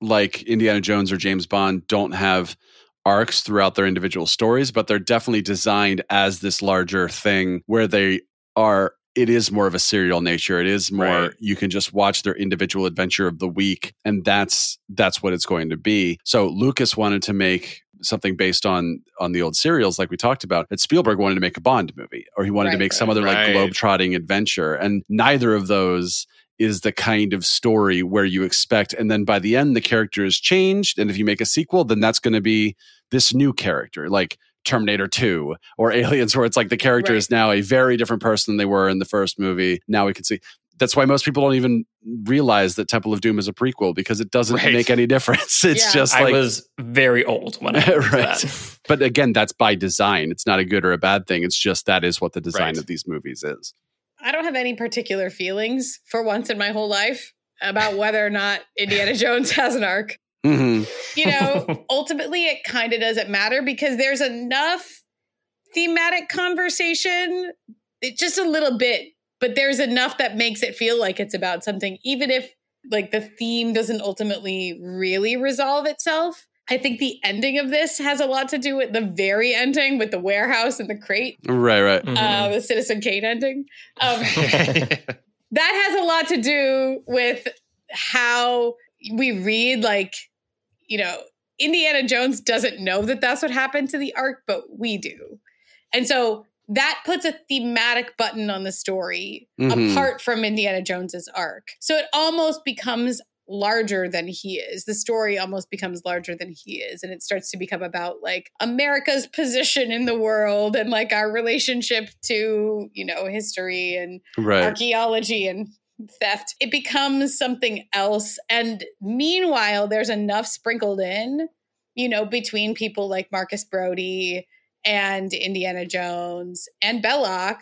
like Indiana Jones or James Bond don't have arcs throughout their individual stories, but they're definitely designed as this larger thing where they are. It is more of a serial nature. It is more Right. you can just watch their individual adventure of the week, and that's that's what it's going to be. So Lucas wanted to make something based on on the old serials like we talked about that Spielberg wanted to make a Bond movie or he wanted to make some right, other like right. globe-trotting adventure and neither of those is the kind of story where you expect and then by the end the character is changed and if you make a sequel then that's going to be this new character like Terminator 2 or Aliens where it's like the character Right. is now a very different person than they were in the first movie now we can see that's why most people don't even realize that Temple of Doom is a prequel because it doesn't Right. make any difference *laughs* it's Yeah. just I was very old when I *laughs* heard Right. that. but again that's by design it's not a good or a bad thing it's just that is what the design Right. of these movies is I don't have any particular feelings for once in my whole life about whether or not Indiana Jones *laughs* has an arc. Hmm You know, *laughs* ultimately, it kind of doesn't matter because there's enough thematic conversation, it, just a little bit, but there's enough that makes it feel like it's about something, even if like the theme doesn't ultimately really resolve itself. I think the ending of this has a lot to do with the very ending with the warehouse and the crate, right right Mhm. uh, the Citizen Kane ending. Um, *laughs* *laughs* that has a lot to do with how we read like you know indiana jones doesn't know that that's what happened to the ark but we do. And so that puts a thematic button on the story Mhm. apart from indiana jones's arc so it almost becomes larger than he is. The story almost becomes larger than he is and it starts to become about like america's position in the world and like our relationship to you know history and right. archaeology and theft. It becomes something else. And meanwhile, there's enough sprinkled in, you know, between people like Marcus Brody and Indiana Jones and Belloq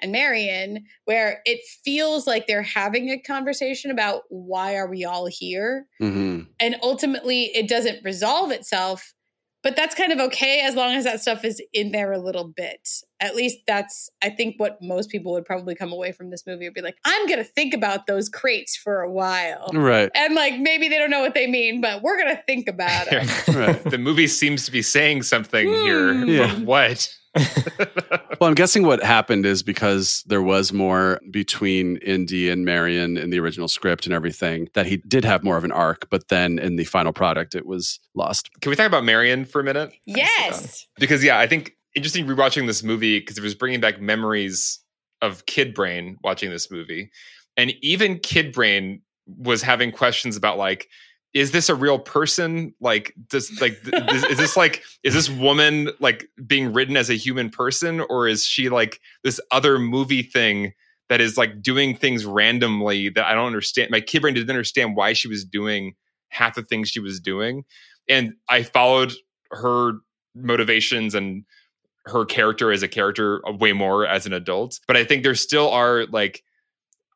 and Marion, where it feels like they're having a conversation about why are we all here? hmm And ultimately, it doesn't resolve itself. But that's kind of okay as long as that stuff is in there a little bit. At least that's, I think, what most people would probably come away from this movie would be like, I'm going to think about those crates for a while. right And like, maybe they don't know what they mean, but we're going to think about *laughs* it. right the movie seems to be saying something here. Hmm. Yeah. But What? Well, I'm guessing what happened is because there was more between Indy and Marion in the original script and everything that he did have more of an arc, but then in the final product, it was lost. Can we talk about Marion for a minute? Yes. Because yeah, I think interesting rewatching this movie because it was bringing back memories of kid brain watching this movie, and even kid brain was having questions about like is this a real person? Like does like is this like is this woman like being written as a human person? Or is she like this other movie thing that is like doing things randomly that i don't understand? My kid brain didn't understand why she was doing half the things she was doing. And I followed her motivations and her character as a character way more as an adult. But I think there still are like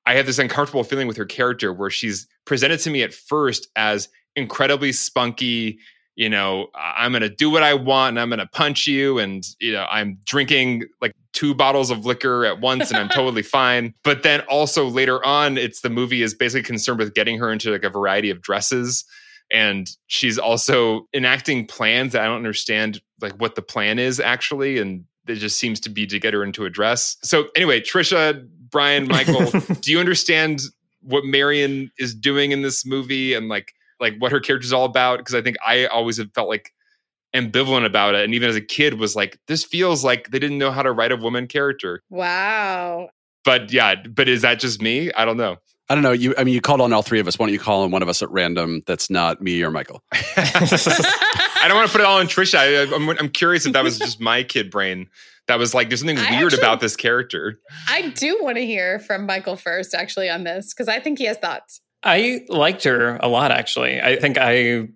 I have this uncomfortable feeling with her character where she's presented to me at first as incredibly spunky, you know, I'm going to do what I want and I'm going to punch you. And, you know, I'm drinking like two bottles of liquor at once and I'm *laughs* totally fine. But then also later on, it's the movie is basically concerned with getting her into like a variety of dresses. And she's also enacting plans that I don't understand like what the plan is actually. And it just seems to be to get her into a dress. So anyway, Trisha, Brian, *laughs* Michael, do you understand what Marion is doing in this movie and like like what her character's all about because I think I always have felt like ambivalent about it and even as a kid was like this feels like they didn't know how to write a woman character. Wow. But yeah, but is that just me? I don't know. I don't know. You, I mean, you called on all three of us. Why don't you call on one of us at random? That's not me or Michael. *laughs* *laughs* I don't want to put it all on Trisha. I, I'm, I'm curious if that was just my kid brain. That was like, there's something I weird actually- about this character. I do want to hear from Michael first, actually, on this, because I think he has thoughts. I liked her a lot, actually. I think I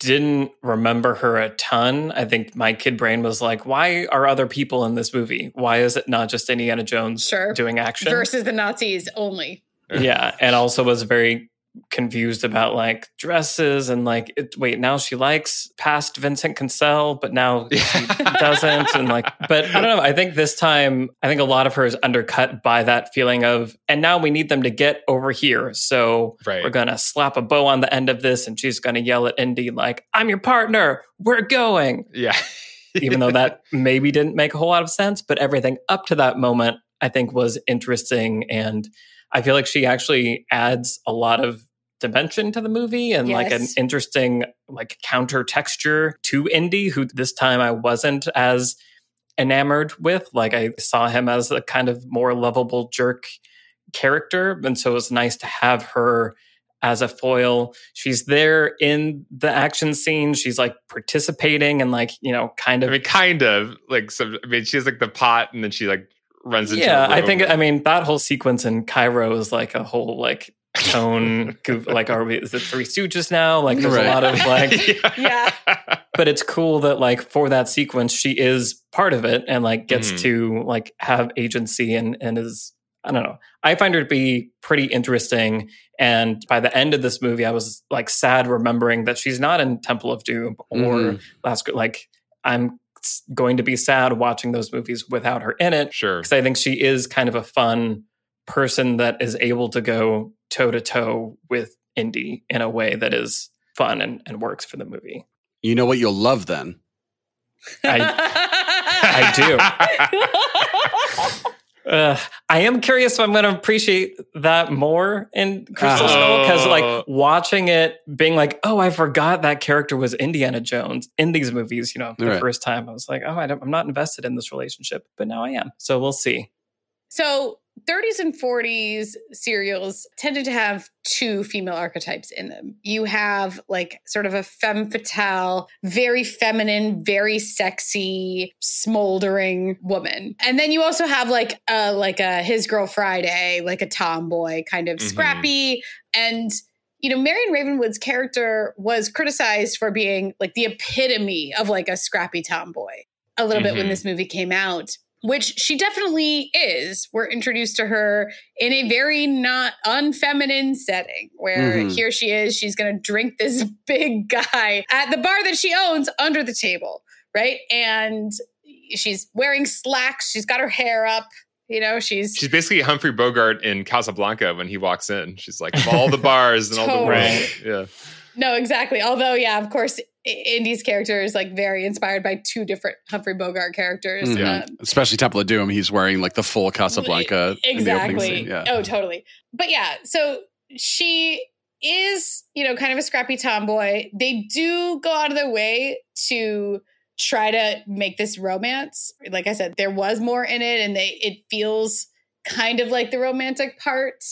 didn't remember her a ton. I think my kid brain was like, why are other people in this movie? Why is it not just Indiana Jones Sure. doing action? Versus the Nazis only. yeah. And also was very confused about like dresses and like, it, wait, now she likes past Vincent Cancel, but now she doesn't. And like, but I don't know. I think this time, I think a lot of her is undercut by that feeling of, and now we need them to get over here. So Right. we're going to slap a bow on the end of this and she's going to yell at Indy, like, I'm your partner. We're going. Yeah. Even though that *laughs* maybe didn't make a whole lot of sense, but everything up to that moment, I think was interesting. And I feel like she actually adds a lot of dimension to the movie and like an interesting like counter texture to Indy, who this time I wasn't as enamored with. Like I saw him as a kind of more lovable jerk character. And so it was nice to have her as a foil. She's there in the action scene. She's like participating and like, you know, kind I of mean, kind of like some. I mean, she has like the pot, and then she like runs into. yeah, I think I mean that whole sequence in Cairo is like a whole like tone *laughs* goof, like are we is it three stooges now? Like there's Right. a lot of *laughs* like Yeah. but it's cool that like for that sequence she is part of it and like gets Mhm. to like have agency and and is I don't know. I find her to be pretty interesting and by the end of this movie I was like sad remembering that she's not in Temple of Doom or Mhm. Last like I'm s- going to be sad watching those movies without her in it sure. because I think she is kind of a fun person that is able to go toe to toe with Indy in a way that is fun and, and works for the movie. You know what you'll love then? I *laughs* *laughs* Uh, I am curious if I'm going to appreciate that more in Crystal Oh. Skull because, like, watching it, being like, "Oh, I forgot that character was Indiana Jones in these movies." You know, the Right. first time I was like, "Oh, I don't, I'm not invested in this relationship," but now I am. So we'll see. So 30s and 40s serials tended to have two female archetypes in them. You have like sort of a femme fatale, very feminine, very sexy, smoldering woman. And then you also have like a like a his girl Friday, like a tomboy, kind of Mhm. scrappy and you know, Marion Ravenwood's character was criticized for being like the epitome of like a scrappy tomboy a little bit when Mhm. this movie came out, which she definitely is. We're introduced to her in a very not unfeminine setting where Mhm. here she is. She's going to drink this *laughs* big guy at the bar that she owns under the table, right? And she's wearing slacks. She's got her hair up. You know, she's She's basically Humphrey Bogart in Casablanca when he walks in. She's like all the *laughs* bars and all the. Yeah. no, exactly. Although, yeah, of course, Indy's character is like very inspired by two different Humphrey Bogart characters. Mhm. Um, Especially Temple of Doom. He's wearing like the full Casablanca in the opening exactly. Yeah. oh totally but yeah so she is you know kind of a scrappy tomboy they do go out of their way to try to make this romance like i said there was more in it and they it feels kind of like the romantic part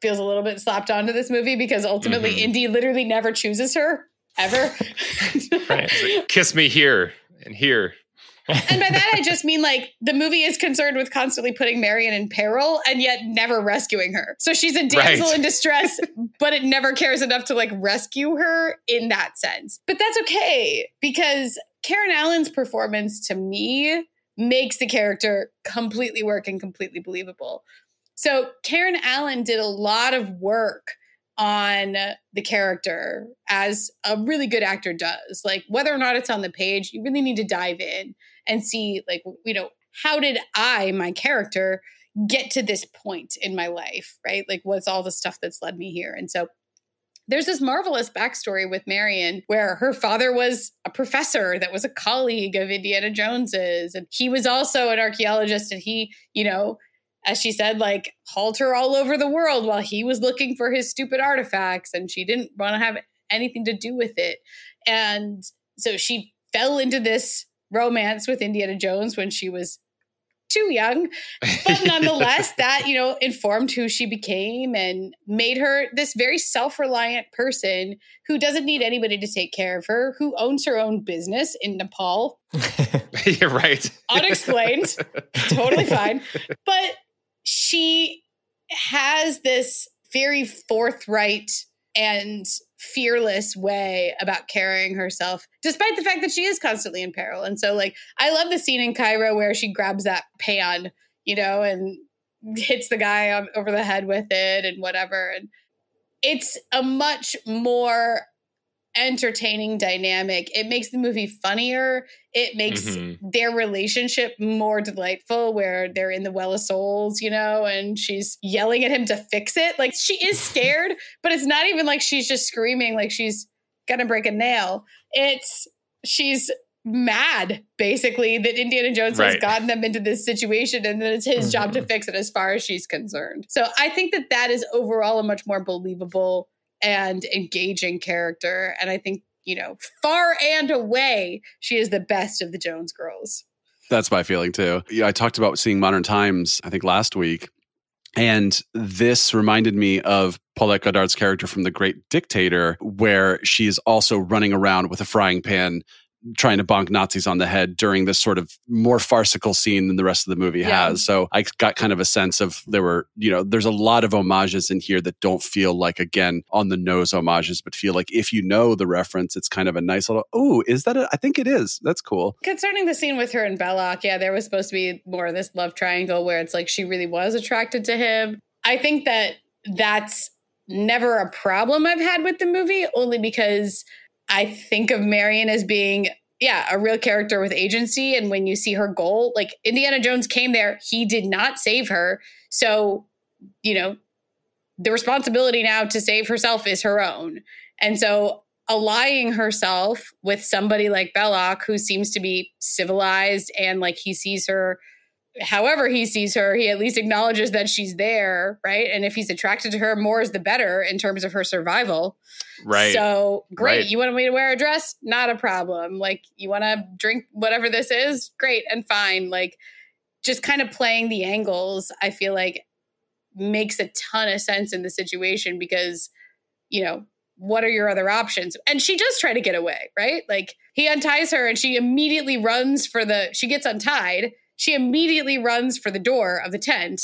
feels a little bit slapped onto this movie because ultimately Mhm. indy literally never chooses her ever *laughs* Right. Kiss me here and here. and by that I *laughs* just mean like the movie is concerned with constantly putting Marion in peril and yet never rescuing her. So she's a damsel Right. in distress, *laughs* but it never cares enough to like rescue her in that sense. But that's okay because Karen Allen's performance to me makes the character completely work and completely believable. So Karen Allen did a lot of work on the character as a really good actor does. Like whether or not it's on the page, you really need to dive in and see like you know, how did I, my character, get to this point in my life, right? Like what's all the stuff that's led me here? And so there's this marvelous backstory with Marion where her father was a professor that was a colleague of Indiana Jones's. And he was also an archaeologist. And he, you know, as she said, like hauled her all over the world while he was looking for his stupid artifacts. And she didn't want to have anything to do with it. And so she fell into this romance with Indiana Jones when she was too young but *laughs* nonetheless that you know informed who she became and made her this very self-reliant person who doesn't need anybody to take care of her who owns her own business in nepal *laughs* You're right. unexplained *laughs* totally fine but she has this very forthright and fearless way about carrying herself despite the fact that she is constantly in peril. And so like i love the scene in cairo where she grabs that pan you know and hits the guy on, over the head with it and whatever. And it's a much more entertaining dynamic. It makes the movie funnier. It makes Mhm. their relationship more delightful where they're in the well of souls you know and she's yelling at him to fix it. Like she is *laughs* scared but it's not even like she's just screaming like she's gonna break a nail. It's she's mad basically that indiana jones has gotten them into this situation and that it's his job to Mhm. fix it as far as she's concerned. So i think that that is overall a much more believable and engaging character and i think you know far and away she is the best of the jones girls That's my feeling too. Yeah, I talked about seeing Modern Times, I think last week. And this reminded me of Paulette Goddard's character from The Great Dictator, where she is also running around with a frying pan trying to bonk Nazis on the head during this sort of more farcical scene than the rest of the movie Yeah. has. So I got kind of a sense of there were, you know, there's a lot of homages in here that don't feel like, again, on the nose homages, but feel like if you know the reference, it's kind of a nice little, oh, is that I think it is. That's cool. Concerning the scene with her and Belloq, yeah, there was supposed to be more of this love triangle where it's like she really was attracted to him. I think that that's never a problem I've had with the movie, only because I think of Marion as being, yeah, a real character with agency. And when you see her goal, like Indiana Jones came there, he did not save her. So, you know, the responsibility now to save herself is her own. And so allying herself with somebody like Belloq, who seems to be civilized and like he sees her however he sees her, he at least acknowledges that she's there, right? And if he's attracted to her, more is the better in terms of her survival. Right. So great. Right. You want me to wear a dress? Not a problem. Like you want to drink whatever this is? Great and fine. Like just kind of playing the angles, I feel like makes a ton of sense in the situation because, you know, what are your other options? And she does try to get away, right? Like he unties her and she immediately runs for the, she gets untied. She immediately runs for the door of the tent.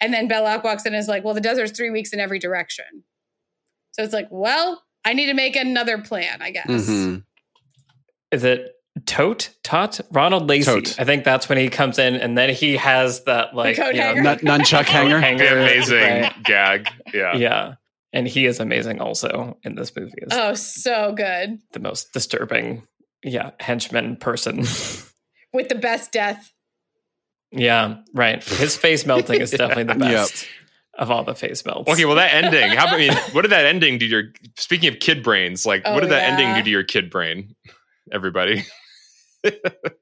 And then Belloq walks in and is like, well, the desert's three weeks in every direction. So it's like, well, I need to make another plan, I guess. Mhm. Is it Tote? Tot? Ronald Lacey. Tote. I think that's when he comes in and then he has that like coat you know, hanger. Nun- nunchuck hanger. hanger, the amazing right? gag. Yeah. Yeah. And he is amazing also in this movie. Oh, so good. the most disturbing, yeah, henchman person. *laughs* With the best death. Yeah, right. His face melting is definitely the *laughs* Yep. best of all the face melts. Okay, well, that ending. How about I mean, what did that ending do to your? Speaking of kid brains, like, Oh, what did oh, that yeah. ending do to your kid brain? Everybody. *laughs*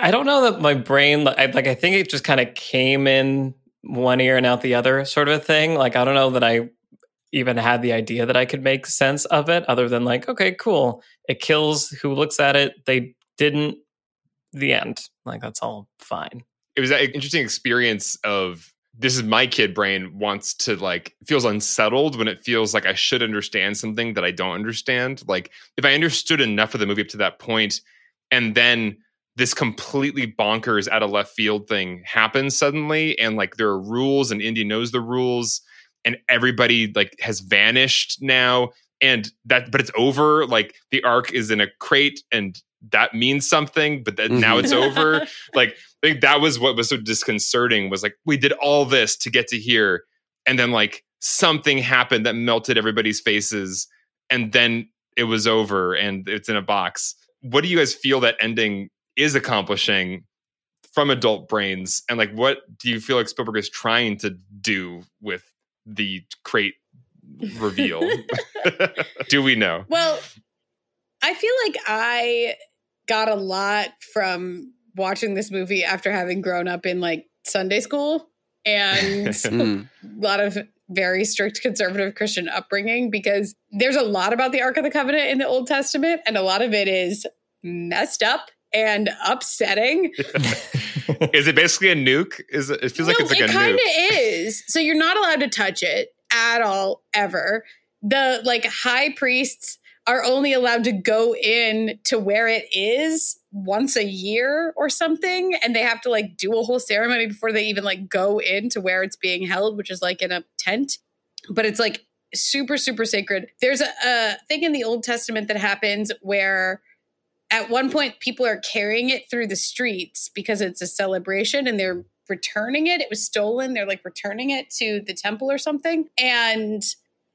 I don't know that my brain like I, like I think it just kind of came in one ear and out the other sort of a thing. Like I don't know that I even had the idea that I could make sense of it other than like okay, cool. It kills who looks at it. They didn't the end. Like that's all fine. It was an interesting experience of this is my kid brain wants to like feels unsettled when it feels like I should understand something that I don't understand. Like if I understood enough of the movie up to that point and then this completely bonkers out of left field thing happens suddenly and like there are rules and Indy knows the rules and everybody like has vanished now and that but it's over like the ark is in a crate and that means something but then now it's mm-hmm. over. *laughs* Like i think that was what was so disconcerting was like we did all this to get to here and then like something happened that melted everybody's faces and then it was over and it's in a box. What do you guys feel that ending is accomplishing from adult brains and like what do you feel like spielberg is trying to do with the crate reveal *laughs* do we know Well, I feel like I got a lot from watching this movie after having grown up in like Sunday school and *laughs* Mm. a lot of very strict conservative Christian upbringing because there's a lot about the Ark of the Covenant in the Old Testament, and a lot of it is messed up and upsetting. *laughs* *laughs* is it basically a nuke is it, it feels like it's like it a kind of *laughs* is. So you're not allowed to touch it at all, ever. The like high priests are only allowed to go in to where it is once a year or something, and they have to like do a whole ceremony before they even like go into where it's being held, which is like in a tent. But it's like super super sacred. There's a, a thing in the Old Testament that happens where at one point people are carrying it through the streets because it's a celebration and they're returning it. It was stolen. They're like returning it to the temple or something. And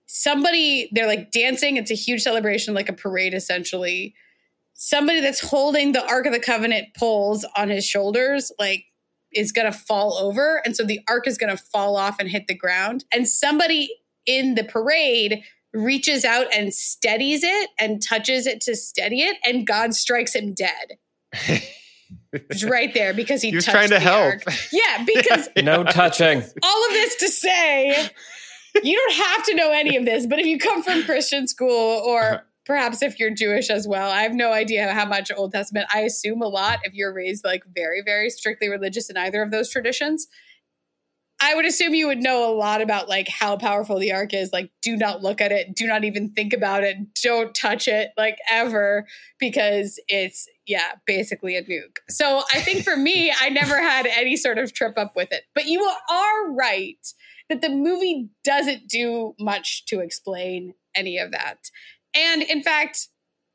somebody, they're like dancing. It's a huge celebration, like a parade essentially. Somebody that's holding the Ark of the Covenant poles on his shoulders, like, is going to fall over. And so the ark is going to fall off and hit the ground. And somebody in the parade reaches out and steadies it and touches it to steady it, and God strikes him dead. It's *laughs* right there because he, He was trying to the help. ark. *laughs* Yeah, because no touching. all of this to say, you don't have to know any of this, but if you come from Christian school or uh-huh. perhaps if you're Jewish as well, I have no idea how much Old Testament. I assume a lot if you're raised like very, very strictly religious in either of those traditions. I would assume you would know a lot about like how powerful the ark is. Like, do not look at it, do not even think about it, don't touch it, like ever, because it's yeah, basically a nuke. So I think for me, *laughs* I never had any sort of trip up with it. But you are right that the movie doesn't do much to explain any of that. And in fact,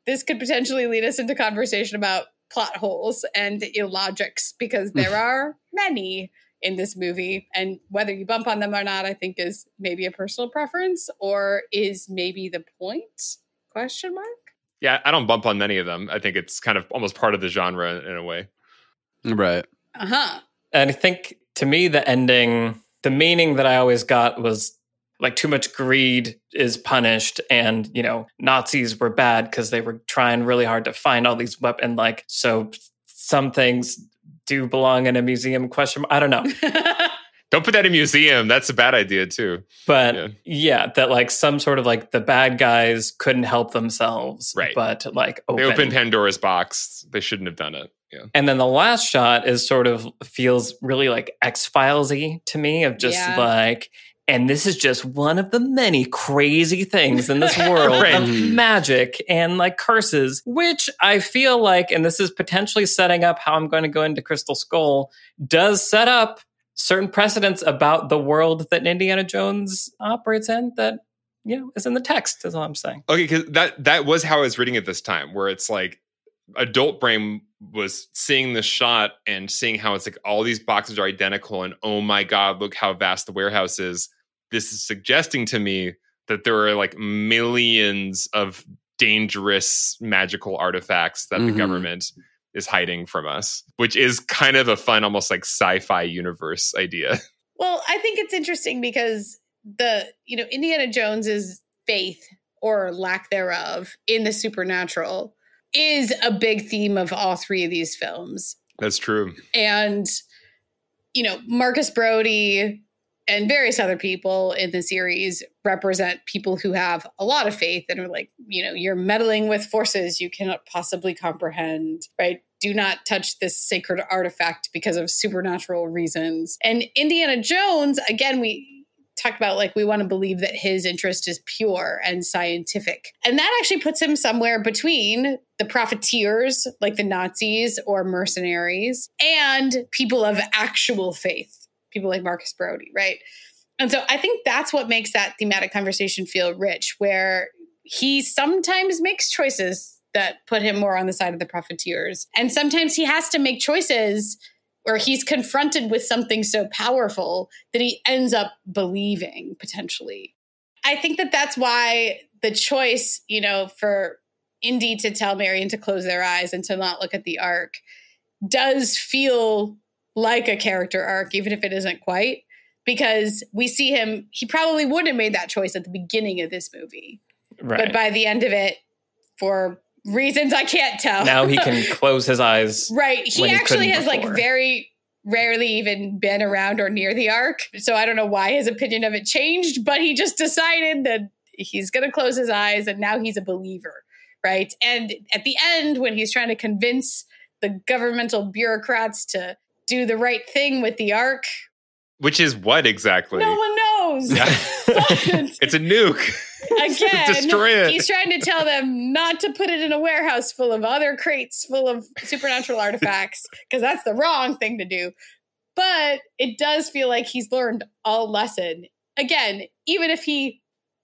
this could potentially lead us into conversation about plot holes and illogics because there *laughs* are many in this movie. And whether you bump on them or not i think is maybe a personal preference or is maybe the point? Question mark? Yeah i don't bump on many of them. I think it's kind of almost part of the genre in a way. Right. uh-huh. And I think to me, the ending, the meaning that I always got was like too much greed is punished, and you know Nazis were bad because they were trying really hard to find all these weapons. Like so, some things do belong in a museum. Question? I don't know, *laughs* don't put that in a museum that's a bad idea too but Yeah. yeah. that like some sort of like the bad guys couldn't help themselves, Right. But like they opened pandora's box they shouldn't have done it yeah And then the last shot is sort of feels really like X Filesy to me of just Yeah. like, and this is just one of the many crazy things in this *laughs* world Right. of Mhm. magic and like curses, which I feel like, and this is potentially setting up how I'm going to go into Crystal Skull, does set up certain precedents about the world that Indiana Jones operates in that, you know, is in the text, is all I'm saying. okay because that that was how i was reading it this time where it's like adult brain was seeing the shot and seeing how it's like all these boxes are identical and oh my god look how vast the warehouse is this is suggesting to me that there are like millions of dangerous magical artifacts that the Mhm. government is hiding from us which is kind of a fun almost like sci-fi universe idea *laughs* Well, I think it's interesting because the, you know, Indiana Jones's faith or lack thereof in the supernatural is a big theme of all three of these films. That's true. And, you know, Marcus Brody and various other people in the series represent people who have a lot of faith and are like, you know, you're meddling with forces you cannot possibly comprehend, right? Do not touch this sacred artifact because of supernatural reasons. And Indiana Jones, again, we talked about like we want to believe that his interest is pure and scientific. And that actually puts him somewhere between the profiteers, like the Nazis or mercenaries, and people of actual faith, people like Marcus Brody, right? And so I think that's what makes that thematic conversation feel rich, where he sometimes makes choices that put him more on the side of the profiteers. And sometimes he has to make choices or he's confronted with something so powerful that he ends up believing potentially. I think that that's why the choice, you know, for Indy to tell Marion to close their eyes and to not look at the ark does feel like a character arc, even if it isn't quite, because we see him, he probably would have made that choice at the beginning of this movie. Right. But by the end of it, for reasons I can't tell. now he can *laughs* close his eyes. right. He actually has like very rarely even been around or near the ark. So I don't know why his opinion of it changed, but he just decided that he's going to close his eyes and now he's a believer. Right. And at the end, when he's trying to convince the governmental bureaucrats to do the right thing with the ark, Which is what exactly? no one knows. *laughs* Yeah. It's a nuke. again *laughs* Destroy it. he's trying to tell them not to put it in a warehouse full of other crates full of supernatural *laughs* artifacts because that's the wrong thing to do but it does feel like he's learned a lesson again even if he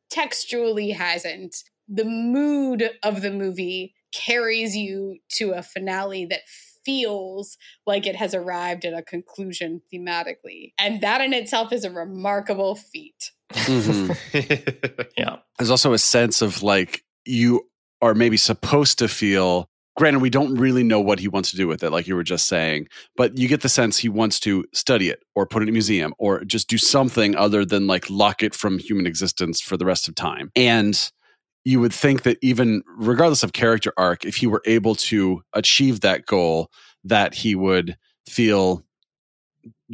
textually hasn't the mood of the movie carries you to a finale that feels like it has arrived at a conclusion thematically and that in itself is a remarkable feat Mhm. *laughs* *laughs* Yeah. There's also a sense of like you are maybe supposed to feel. Granted, we don't really know what he wants to do with it, like you were just saying, but you get the sense he wants to study it or put it in a museum or just do something other than like lock it from human existence for the rest of time. And you would think that even regardless of character arc, if he were able to achieve that goal, that he would feel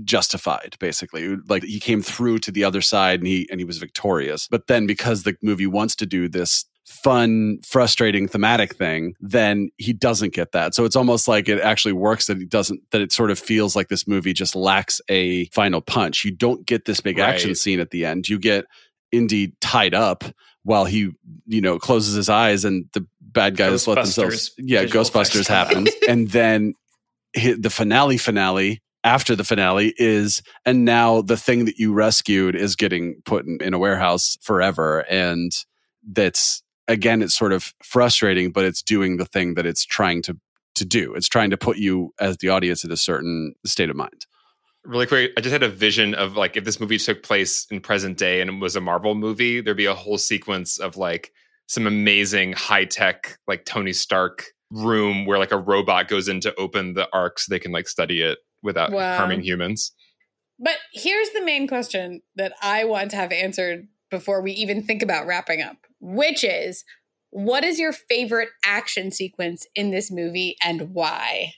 justified basically. Like he came through to the other side and he and he was victorious. But then because the movie wants to do this fun frustrating thematic thing then he doesn't get that. So it's almost like it actually works that he doesn't that it sort of feels like this movie just lacks a final punch. You don't get this big action scene at the end. You get indy tied up while he you know closes his eyes and the bad guys let themselves yeah ghostbusters happens *laughs* and then the finale finale after the finale is and now the thing that you rescued is getting put in, in a warehouse forever. And that's again it's sort of frustrating but it's doing the thing that it's trying to to do. It's trying to put you as the audience in a certain state of mind Really quick, I just had a vision of like if this movie took place in present day and it was a Marvel movie, there'd be a whole sequence of like some amazing high tech, like Tony Stark room where like a robot goes in to open the ark so they can like study it without Wow. harming humans. But here's the main question that I want to have answered before we even think about wrapping up, which is what is your favorite action sequence in this movie and why?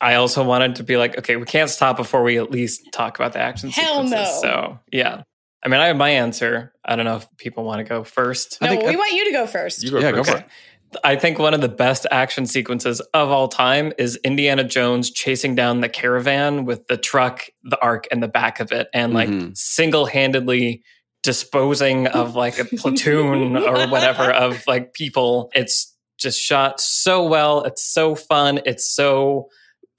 I also wanted to be like, okay, we can't stop before we at least talk about the action Hell sequences. no. So yeah. I mean, I have my answer. I don't know if people want to go first. I No, think- we want you to go first. You go Yeah, go first. for it. I think one of the best action sequences of all time is Indiana Jones chasing down the caravan with the truck, the ark, and the back of it, and like Mhm. single handedly disposing of like a platoon *laughs* or whatever of like people. It's just shot so well. It's so fun. It's so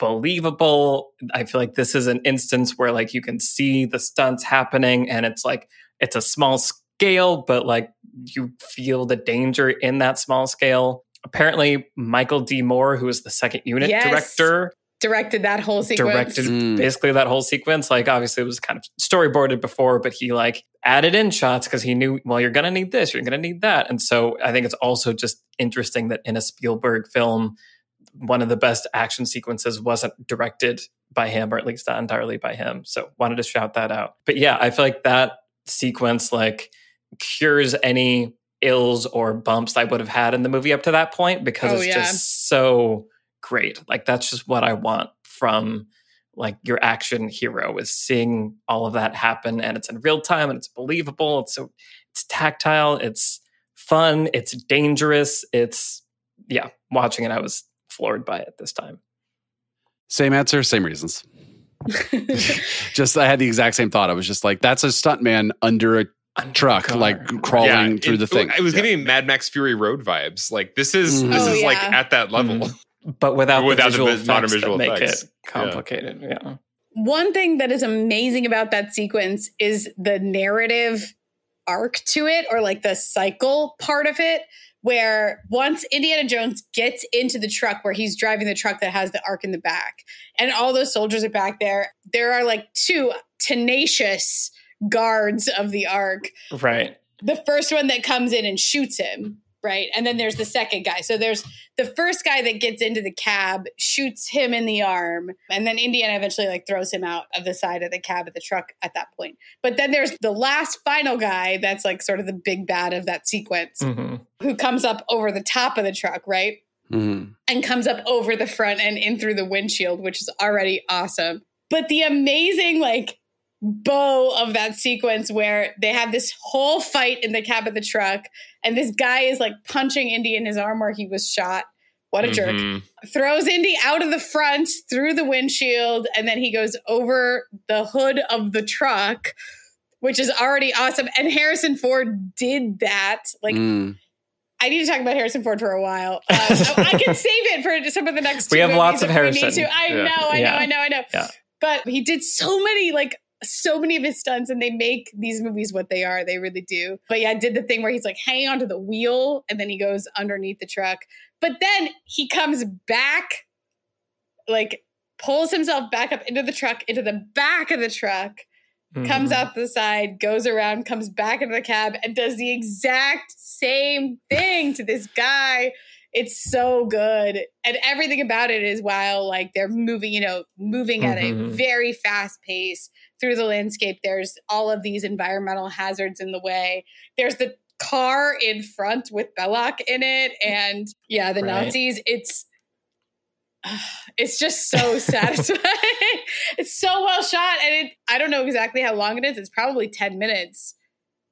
believable. I feel like this is an instance where like you can see the stunts happening and it's like it's a small scale, but like you feel the danger in that small scale. Apparently, Michael D. Moore, who is the second unit Yes. director, Directed that whole sequence. directed Mm. basically that whole sequence. Like, obviously, it was kind of storyboarded before, but he like added in shots because he knew, well, you're going to need this, you're going to need that. And so I think it's also just interesting that in a Spielberg film, one of the best action sequences wasn't directed by him, or at least not entirely by him. So wanted to shout that out. But yeah, I feel like that sequence like cures any ills or bumps I would have had in the movie up to that point because Oh, it's yeah. just so great. Like that's just what I want from like your action hero is seeing all of that happen and it's in real time and it's believable it's so it's tactile it's fun it's dangerous it's yeah watching it i was floored by it this time Same answer, same reasons. *laughs* *laughs* just I had the exact same thought. I was just like, that's a stuntman under a Under truck, car. like crawling through it- the thing. It was Yeah. giving me Mad Max Fury Road vibes. Like this is Mhm. this Oh, is like at that level. Mhm. *laughs* but without, Without the the visual modern visual that make effects. it complicated yeah. One thing that is amazing about that sequence is the narrative arc to it, or like the cycle part of it, where once Indiana Jones gets into the truck where he's driving the truck that has the ark in the back, and all those soldiers are back there, there are like two tenacious guards of the ark. Right. The first one that comes in and shoots him, right? And then there's the second guy. So there's the first guy that gets into the cab, shoots him in the arm, and then Indiana eventually like throws him out of the side of the cab of the truck at that point. But then there's the last final guy that's like sort of the big bad of that sequence hmm who comes up over the top of the truck, right? Mhm. and comes up over the front and in through the windshield, which is already awesome. But the amazing, like, bow of that sequence where they have this whole fight in the cab of the truck, and this guy is like punching Indy in his arm where he was shot. What a jerk. Mhm. Throws Indy out of the front through the windshield, and then he goes over the hood of the truck, which is already awesome. And Harrison Ford did that. Like, Mm. I need to talk about Harrison Ford for a while. Um, I I *laughs* can save it for some of the next. We two have lots of if we need Harrison. to. I Yeah. know, I Yeah. know, I know, I know. Yeah. But he did so many, like so many of his stunts, and they make these movies what they are. They really do. But yeah, did the thing where he's like hanging onto the wheel, and then he goes underneath the truck. But then he comes back, like pulls himself back up into the truck, into the back of the truck comes Mhm. out the side, goes around, comes back into the cab, and does the exact same thing to this guy. It's so good. And everything about it is while like they're moving, you know, moving at a Mhm. very fast pace through the landscape. There's all of these environmental hazards in the way. There's the car in front with Belloq in it. And yeah, the Right. Nazis. It's *sighs* it's just so satisfying. *laughs* it's so well shot, and it, I don't know exactly how long it is. It's probably ten minutes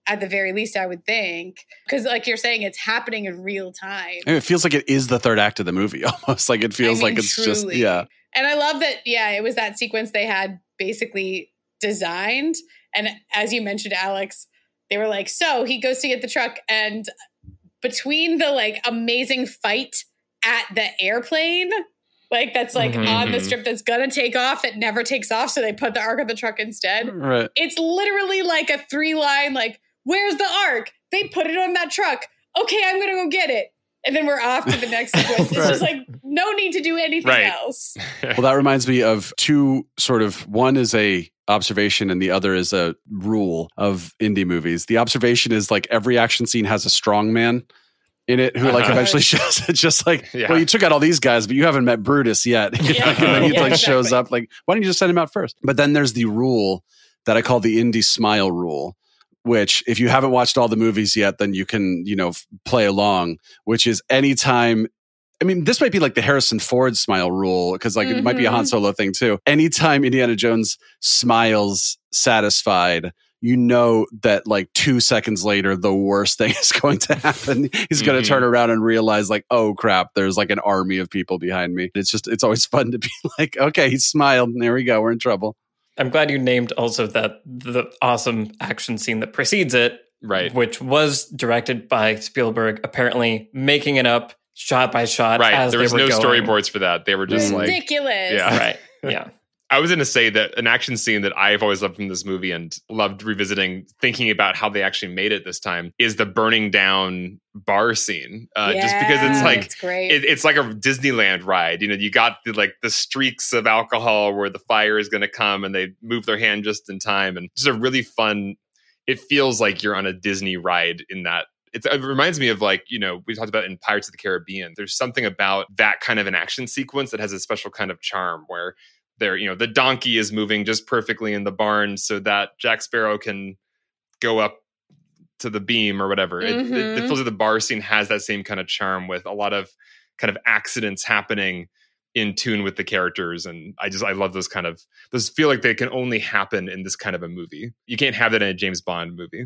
at the very least, I would think, because like you're saying, it's happening in real time. And it feels like it is the third act of the movie *laughs* almost. Like it feels I mean, like it's just yeah. And I love that. Yeah, it was that sequence they had basically designed, and as you mentioned, Alex, they were like, so he goes to get the truck, and between the like amazing fight at the airplane. Like that's like Mhm. on the strip that's gonna take off it never takes off, so they put the ark of the truck instead. Right. It's literally like a three line, like, where's the ark? They put it on that truck. Okay, I'm gonna go get it. And then we're off to the next *laughs* sequence. It's just like no need to do anything Right. else. *laughs* Well, that reminds me of two sort of one is a observation and the other is a rule of Indy movies. The observation is like every action scene has a strong man in it who like Uh-huh. eventually *laughs* shows it's just like Yeah. well you took out all these guys but you haven't met Brutus yet You Yeah. know, and then he Yeah, like shows up like why don't you just send him out first but then there's the rule that I call the Indy smile rule which if you haven't watched all the movies yet then you can you know play along which is anytime I mean, this might be like the Harrison Ford smile rule because, like, it might be a Han Mhm. Solo thing too. Anytime Indiana Jones smiles satisfied, you know that like two seconds later, the worst thing *laughs* is going to happen. He's going Mhm. to turn around and realize, like, oh crap, there's like an army of people behind me. It's just, it's always fun to be *laughs* like, okay, he smiled. There we go. We're in trouble. I'm glad you named also that the awesome action scene that precedes it, right. which was directed by Spielberg, apparently making it up shot by shot. Right. As There they was were no going. storyboards for that. They were just Mm. like Ridiculous. Yeah. Right. *laughs* Yeah. I was going to say that an action scene that I've always loved from this movie and loved revisiting, thinking about how they actually made it this time, is the burning down bar scene. Uh, just because it's like it's it, it's like a Disneyland ride. You know, you got the, like the streaks of alcohol where the fire is going to come, and they move their hand just in time, and just a really fun. It feels like you're on a Disney ride in that. It's, it reminds me of like you know we talked about in Pirates of the Caribbean. There's something about that kind of an action sequence that has a special kind of charm where there you know the donkey is moving just perfectly in the barn so that Jack Sparrow can go up to the beam or whatever. It, it, it Mhm. feels like the bar scene has that same kind of charm with a lot of kind of accidents happening in tune with the characters and i just i love those kind of those feel like they can only happen in this kind of a movie you can't have that in a james bond movie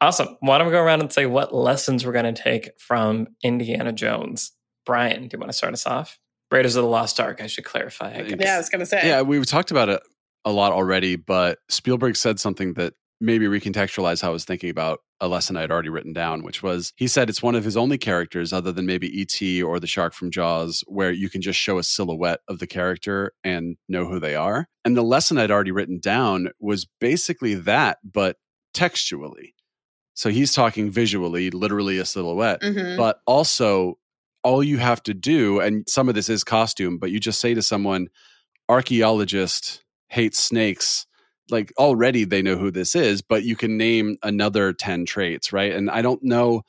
Awesome. Why don't we go around and say what lessons we're going to take from Indiana Jones? Brian, do you want to start us off? Raiders of the Lost Ark, I should clarify. I yeah, I was going to say. Yeah, we've talked about it a lot already, but Spielberg said something that maybe recontextualized how I was thinking about a lesson I had already written down, which was he said it's one of his only characters, other than maybe E.T. or the shark from Jaws, where you can just show a silhouette of the character and know who they are. And the lesson I'd already written down was basically that, but textually. So he's talking visually, literally a silhouette, Mhm. but also all you have to do, and some of this is costume, but you just say to someone, archaeologist hates snakes. Like already they know who this is, but you can name another 10 traits, right? And I don't know,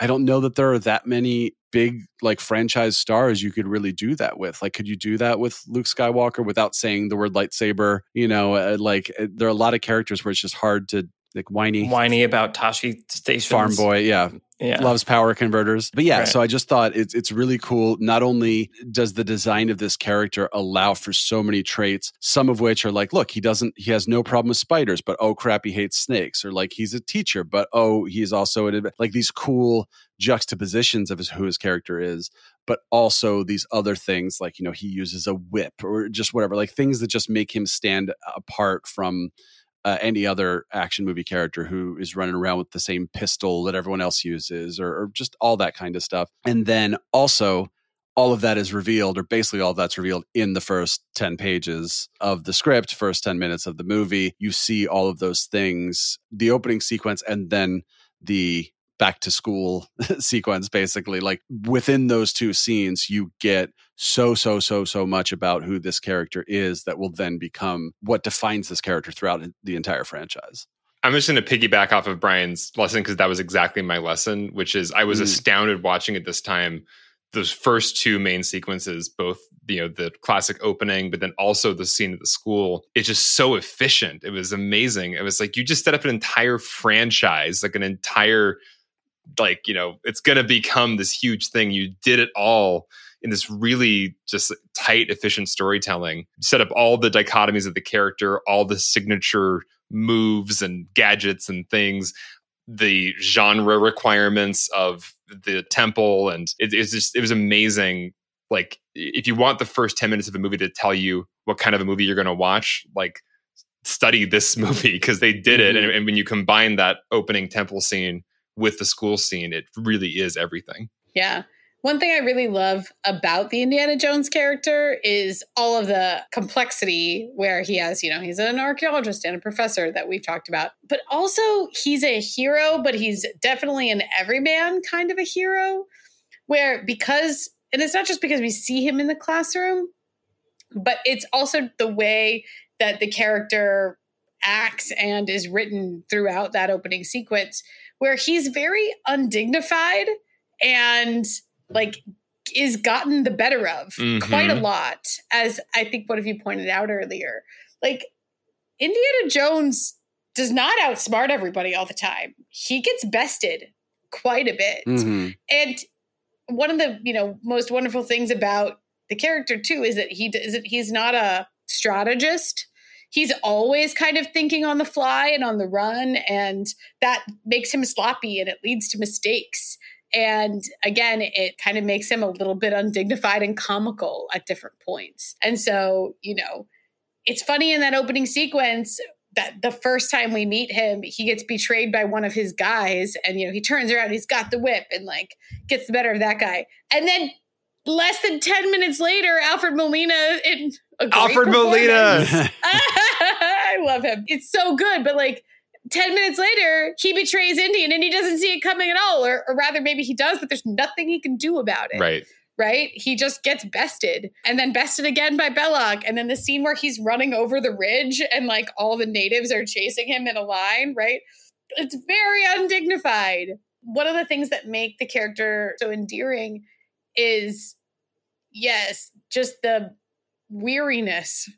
I don't know that there are that many big like franchise stars you could really do that with. Like, could you do that with Luke Skywalker without saying the word lightsaber? You know, uh, like uh, there are a lot of characters where it's just hard to like whiny Whiny about Tosche Station. farm boy. Yeah, Yeah. loves power converters. But yeah, Right. so I just thought it's it's really cool. Not only does the design of this character allow for so many traits, some of which are like, look, he doesn't he has no problem with spiders, but oh crap, he hates snakes, or like he's a teacher, but oh, he's also an like these cool juxtapositions of his, who his character is. But also these other things like you know he uses a whip or just whatever like things that just make him stand apart from uh, any other action movie character who is running around with the same pistol that everyone else uses, or, or just all that kind of stuff. And then also, all of that is revealed, or basically all of that's revealed in the first 10 pages of the script, first 10 minutes of the movie. You see all of those things, the opening sequence, and then the back to school *laughs* sequence basically like within those two scenes you get so so so so much about who this character is that will then become what defines this character throughout the entire franchise I'm just going to piggyback off of Brian's lesson because that was exactly my lesson, which is I was Mm. astounded watching at this time those first two main sequences, both you know the classic opening, but then also the scene at the school. It's just so efficient. It was amazing. It was like you just set up an entire franchise, like an entire like you know it's going to become this huge thing. You did it all in this really just tight, efficient storytelling. Set up all the dichotomies of the character, all the signature moves and gadgets and things the genre requirements of the temple and it, it's just it was amazing like if you want the first 10 minutes of a movie to tell you what kind of a movie you're going to watch like study this *laughs* movie because they did it mm-hmm. and, and when you combine that opening temple scene with the school scene it really is everything Yeah. One thing I really love about the Indiana Jones character is all of the complexity where he has, you know, he's an archaeologist and a professor that we've talked about, but also he's a hero, but he's definitely an everyman kind of a hero where because, and it's not just because we see him in the classroom, but it's also the way that the character acts and is written throughout that opening sequence where he's very undignified and like is gotten the better of quite a Mhm. lot as i think one of you pointed out earlier like indiana jones does not outsmart everybody all the time he gets bested quite a bit Mhm. and one of the you know most wonderful things about the character too is that he does he's not a strategist he's always kind of thinking on the fly and on the run and that makes him sloppy and it leads to mistakes. And again it kind of makes him a little bit undignified and comical at different points. And so you know it's funny in that opening sequence that the first time we meet him he gets betrayed by one of his guys and you know he turns around he's got the whip and like gets the better of that guy. And then less than 10 minutes later alfred molina in a great alfred molina *laughs* *laughs* I love him. It's so good, but like 10 minutes later, he betrays Indian and he doesn't see it coming at all. Or, or rather, maybe he does, but there's nothing he can do about it. right right? He just gets bested and then bested again by Belloq. And then the scene where he's running over the ridge and like all the natives are chasing him in a line, right? It's very undignified. One of the things that make the character so endearing is, yes, just the weariness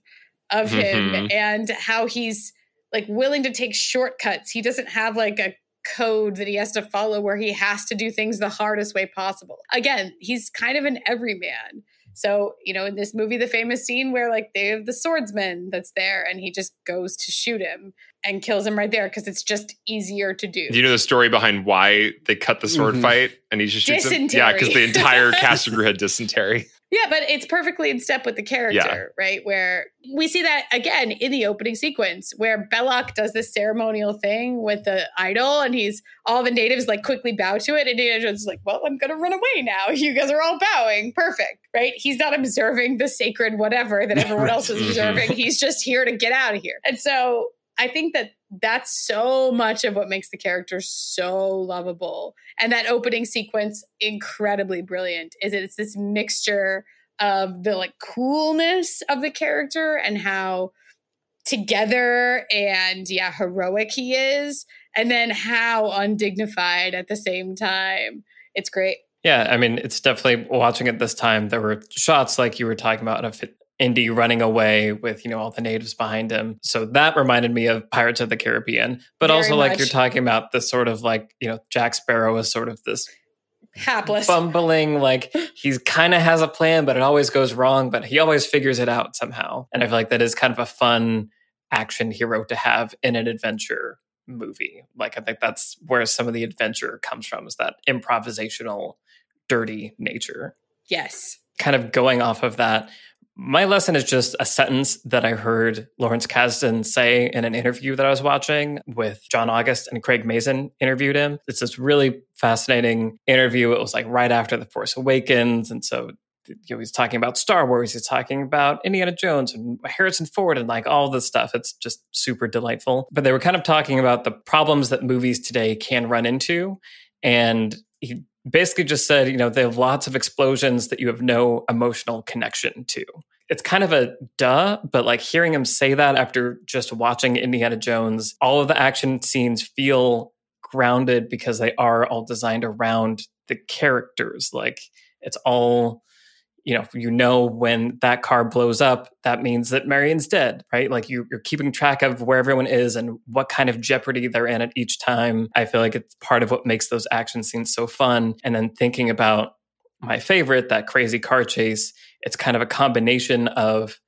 of him Mhm. and how he's like willing to take shortcuts. He doesn't have like a code that he has to follow where he has to do things the hardest way possible. Again, he's kind of an everyman. So, you know, in this movie, the famous scene where like they have the swordsman that's there and he just goes to shoot him and kills him right there because it's just easier to do. Do you know the story behind why they cut the sword Mhm. fight and he just shoots him? Yeah, because the entire *laughs* cast crew had dysentery. Yeah, but it's perfectly in step with the character, right? Where we see that again in the opening sequence where Belloq does this ceremonial thing with the idol and he's all the natives like quickly bow to it. And Indiana Jones is like, well, I'm going to run away now. *laughs* You guys are all bowing. Perfect, right? He's not observing the sacred whatever that everyone *laughs* else is observing. Mm-hmm. He's just here to get out of here. And so I think that that's so much of what makes the character so lovable. And that opening sequence, incredibly brilliant, is it's this mixture of the like coolness of the character and how together and yeah, heroic he is, and then how undignified at the same time. It's great. Yeah, I mean, it's definitely watching it this time. There were shots like you were talking about of Indy running away with you know all the natives behind him. So that reminded me of Pirates of the Caribbean. But Very also, like you're talking about this sort of like you know Jack Sparrow is sort of this Hapless. bumbling like he's kind of has a plan, but it always goes wrong. But he always figures it out somehow. And I feel like that is kind of a fun action hero to have in an adventure movie. Like I think that's where some of the adventure comes from is that improvisational, dirty nature Yes. kind of going off of that, my lesson is just a sentence that I heard Lawrence Kasdan say in an interview that I was watching with John August and Craig Mazin interviewed him. It's this really fascinating interview. It was like right after The Force Awakens. And so you know, he's talking about Star Wars, he's talking about Indiana Jones and Harrison Ford and like all this stuff. It's just super delightful. But they were kind of talking about the problems that movies today can run into. And he basically just said, you know, they have lots of explosions that you have no emotional connection to. It's kind of a duh, but like hearing him say that after just watching Indiana Jones, all of the action scenes feel grounded because they are all designed around the characters. Like it's all you know, you know when that car blows up, that means that Marion's dead, right? Like you, you're keeping track of where everyone is and what kind of jeopardy they're in at each time. I feel like it's part of what makes those action scenes so fun. And then thinking about my favorite, that crazy car chase, it's kind of a combination of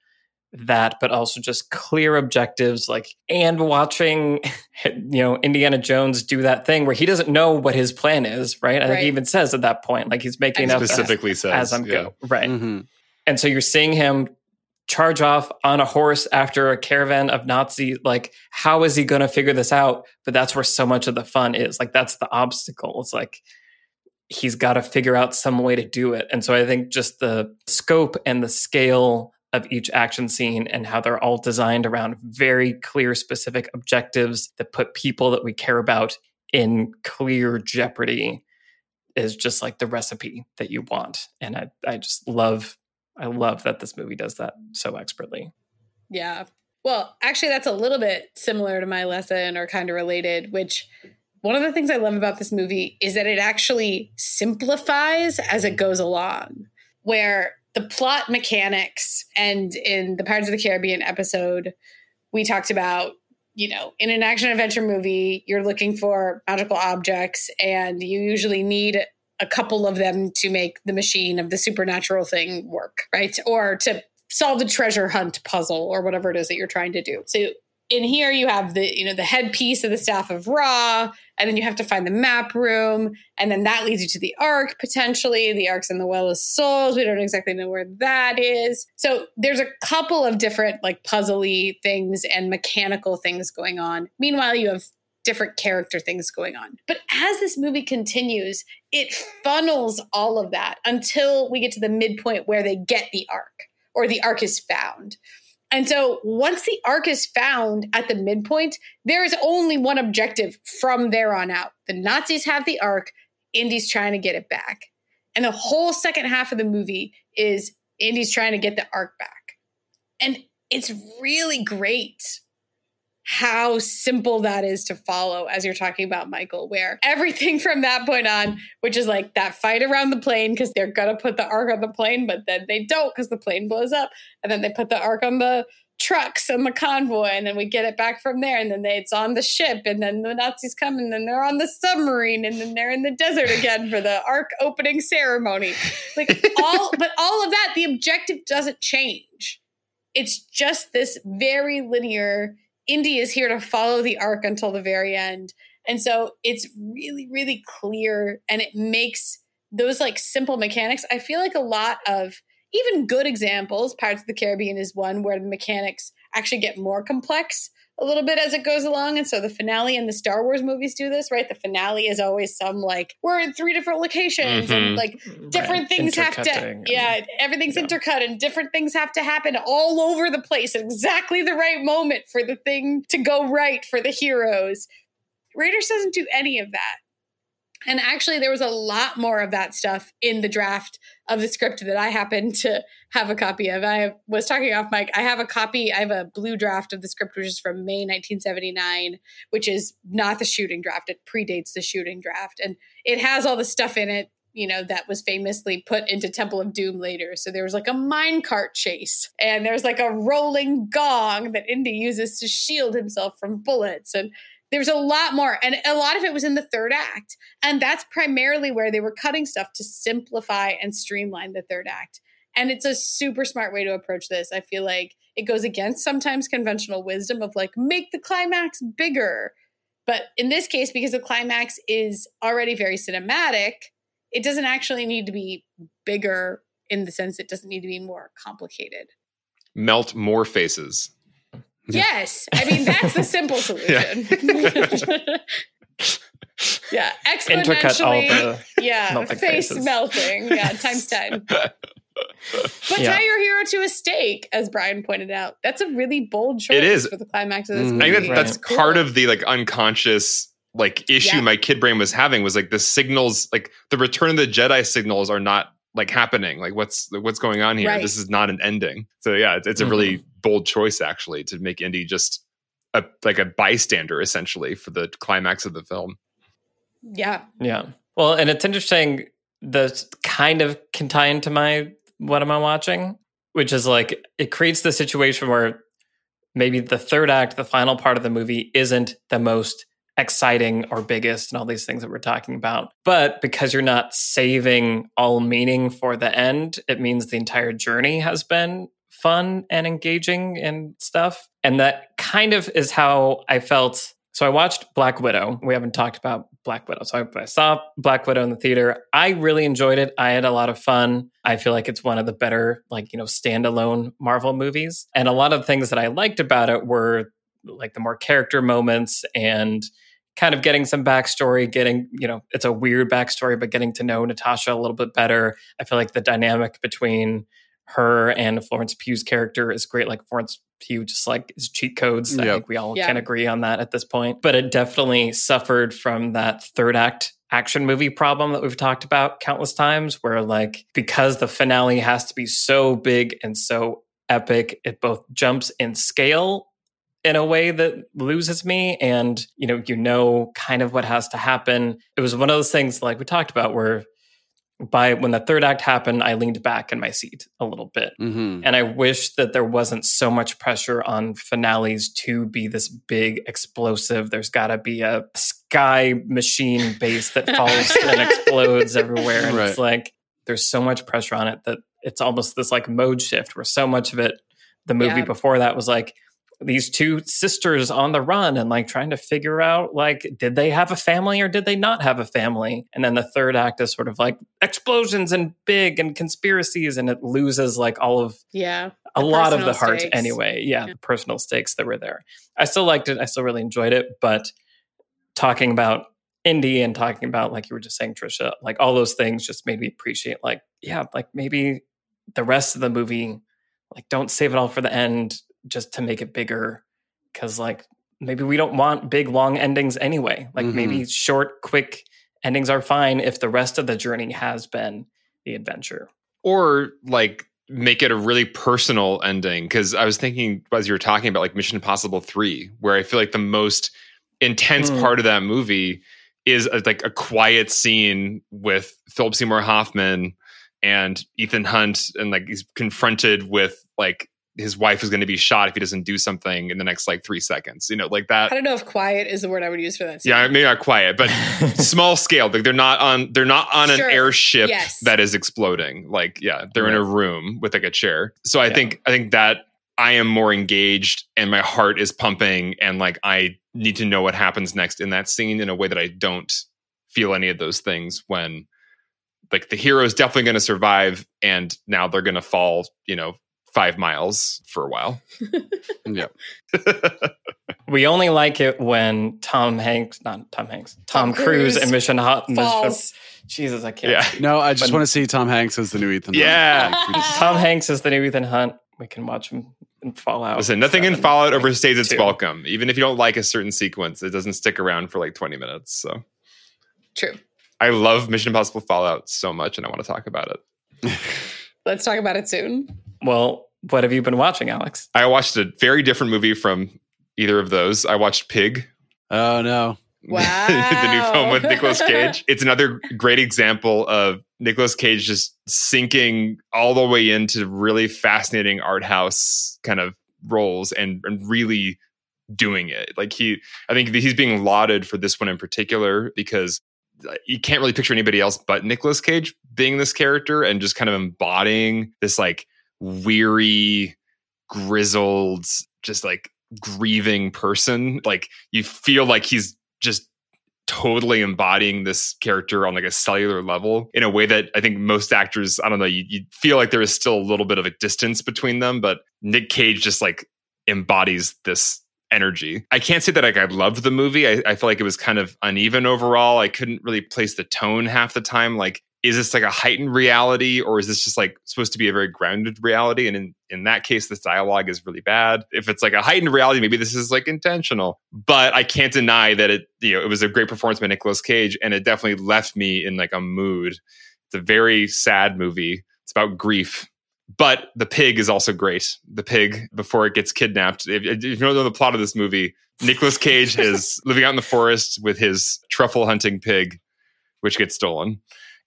that, but also just clear objectives, like and watching, *laughs* you know, Indiana Jones do that thing where he doesn't know what his plan is, right? I think he even says at that point, like he's making up Specifically says as I'm yeah. go right. Mhm. And so you're seeing him charge off on a horse after a caravan of Nazi. Like, how is he going to figure this out? But that's where so much of the fun is. Like, that's the obstacle. It's like he's got to figure out some way to do it. And so I think just the scope and the scale of each action scene and how they're all designed around very clear, specific objectives that put people that we care about in clear jeopardy is just like the recipe that you want. And I, I just love, I love that this movie does that so expertly. Yeah. Well, actually, that's a little bit similar to my lesson or kind of related, which one of the things I love about this movie is that it actually simplifies as it goes along, where the plot mechanics and in the Pirates of the Caribbean episode, we talked about, you know, in an action adventure movie, you're looking for magical objects and you usually need a couple of them to make the machine of the supernatural thing work, right? Or to solve the treasure hunt puzzle or whatever it is that you're trying to do. So in here you have the you know the headpiece of the staff of Ra, and then you have to find the map room, and then that leads you to the Ark potentially. The Ark's in the Well of Souls. We don't exactly know where that is. So there's a couple of different like puzzly things and mechanical things going on. Meanwhile, you have different character things going on. But as this movie continues, it funnels all of that until we get to the midpoint where they get the Ark or the Ark is found. And so once the ark is found at the midpoint, there is only one objective from there on out. The Nazis have the ark, Indy's trying to get it back. And the whole second half of the movie is Indy's trying to get the ark back. And it's really great how simple that is to follow as you're talking about Michael, where everything from that point on, which is like that fight around the plane because they're gonna put the ark on the plane, but then they don't because the plane blows up, and then they put the ark on the trucks and the convoy, and then we get it back from there, and then they, it's on the ship, and then the Nazis come, and then they're on the submarine, and then they're in the desert again for the ark opening ceremony. Like all, *laughs* but all of that, the objective doesn't change. It's just this very linear Indy is here to follow the ark until the very end. And so it's really, really clear and it makes those like simple mechanics. I feel like a lot of even good examples, Pirates of the Caribbean is one where the mechanics actually get more complex a little bit as it goes along. And so the finale and the Star Wars movies do this, right? The finale is always some like, we're in three different locations and Mhm. like different Right. things have to, yeah, everything's Yeah. intercut and different things have to happen all over the place at exactly the right moment for the thing to go right for the heroes. Raiders doesn't do any of that. And actually, there was a lot more of that stuff in the draft of the script that I happened to have a copy of. I was talking off mic. I have a copy, I have a blue draft of the script, which is from May 1979, which is not the shooting draft. It predates the shooting draft. And it has all the stuff in it, you know, that was famously put into Temple of Doom later. So there was like a minecart chase, and there's like a rolling gong that Indy uses to shield himself from bullets. And there's a lot more. And a lot of it was in the third act. And that's primarily where they were cutting stuff to simplify and streamline the third act. And it's a super smart way to approach this. I feel like it goes against sometimes conventional wisdom of like, make the climax bigger. But in this case, because the climax is already very cinematic, it doesn't actually need to be bigger in the sense it doesn't need to be more complicated. Melt more faces. Yes. I mean, that's the simple *laughs* solution. *laughs* yeah. Exponentially. yeah. face faces. melting. Yeah. Times 10. *laughs* But Yeah. tie your hero to a stake, as Brian pointed out. That's a really bold choice It is. for the climax of this Mm. movie. I think that, that's part of the like unconscious like issue Yeah. my kid brain was having was like the signals like the return of the Jedi signals are not like happening. Like what's what's going on here? Right. This is not an ending. So yeah, it's, it's a really bold choice actually to make Indy just a like a bystander essentially for the climax of the film. Yeah. Yeah. Well, and it's interesting. The kind of can tie into my what am I watching, which is like it creates the situation where maybe the third act, the final part of the movie, isn't the most exciting or biggest and all these things that we're talking about. But because you're not saving all meaning for the end, it means the entire journey has been fun and engaging and stuff. And that kind of is how I felt. So I watched Black Widow. We haven't talked about Black Widow. So I, I saw Black Widow in the theater. I really enjoyed it. I had a lot of fun. I feel like it's one of the better, like, you know, standalone Marvel movies. And a lot of things that I liked about it were like the more character moments and kind of getting some backstory, getting, you know, it's a weird backstory, but getting to know Natasha a little bit better. I feel like the dynamic between her and Florence Pugh's character is great. Like Florence Pugh just like is cheat codes. I think we all Yeah. can agree on that at this point. But it definitely suffered from that third act action movie problem that we've talked about countless times, where like because the finale has to be so big and so epic, it both jumps in scale in a way that loses me and you know you know kind of what has to happen it was one of those things like we talked about where by when the third act happened i leaned back in my seat a little bit. Hmm and i wish that there wasn't so much pressure on finales to be this big explosive there's got to be a sky machine base that *laughs* falls and explodes everywhere. And it's like there's so much pressure on it that it's almost this like mode shift where so much of it the movie Yeah. before that was like these two sisters on the run and like trying to figure out like did they have a family or did they not have a family and then the third act is sort of like explosions and big and conspiracies and it loses like all of Yeah. a lot of the heart stakes. anyway yeah, Yeah. the personal stakes that were there i still liked it i still really enjoyed it but talking about Indy and talking about like you were just saying trisha like all those things just made me appreciate like yeah like maybe the rest of the movie like don't save it all for the end just to make it bigger because like maybe we don't want big long endings anyway like Mhm. maybe short quick endings are fine if the rest of the journey has been the adventure. or like make it a really personal ending because i was thinking as you were talking about like mission impossible 3 where i feel like the most intense Hmm. part of that movie is a, like a quiet scene with philip seymour hoffman and ethan hunt and like he's confronted with like his wife is going to be shot if he doesn't do something in the next like three seconds you know like that I don't know if quiet is the word I would use for that. scene. yeah maybe not quiet but *laughs* small scale like they're not on they're not on Sure. an airship Yes. that is exploding like yeah they're in a room with like a chair so i Yeah. think i think that i am more engaged and my heart is pumping and like i need to know what happens next in that scene in a way that i don't feel any of those things when like the hero is definitely going to survive and now they're going to fall you know five miles for a while *laughs* Yeah. We only like it when Tom Hanks, not Tom Hanks, Tom, Tom Cruise, Cruise and Mission Hot. Falls. Jesus, I can't. yeah No, I just But- want to see Tom Hanks as the new Ethan. Hunt. Yeah. Like, *laughs* just- Tom Hanks as the new Ethan Hunt. We can watch him in Fallout. Listen, nothing in Fallout like, overstays its two. welcome. Even if you don't like a certain sequence, it doesn't stick around for like 20 minutes. So True. I love Mission Impossible Fallout so much and I want to talk about it. *laughs* Let's talk about it soon. Well, what have you been watching, Alex? I watched a very different movie from either of those. I watched Pig, oh no. Wow. *laughs* the new film with Nicolas Cage. *laughs* It's another great example of Nicolas Cage just sinking all the way into really fascinating art house kind of roles and, and really doing it. Like he, I think he's being lauded for this one in particular because you can't really picture anybody else but Nicolas Cage being this character and just kind of embodying this like weary, grizzled, just like grieving person. Like you feel like he's just totally embodying this character on like a cellular level in a way that I think most actors, I don't know, you, you feel like there is still a little bit of a distance between them, but Nick Cage just like embodies this energy. I can't say that like I loved the movie. I, I feel like it was kind of uneven overall. I couldn't really place the tone half the time. Like, is this like a heightened reality or is this just like supposed to be a very grounded reality? And in, in that case, this dialogue is really bad. If it's like a heightened reality, maybe this is like intentional. But I can't deny that it, you know, it was a great performance by Nicolas Cage and it definitely left me in like a mood. It's a very sad movie. It's about grief. But the pig is also great. The pig, before it gets kidnapped, if, if you don't know the plot of this movie, Nicolas Cage is *laughs* living out in the forest with his truffle hunting pig, which gets stolen.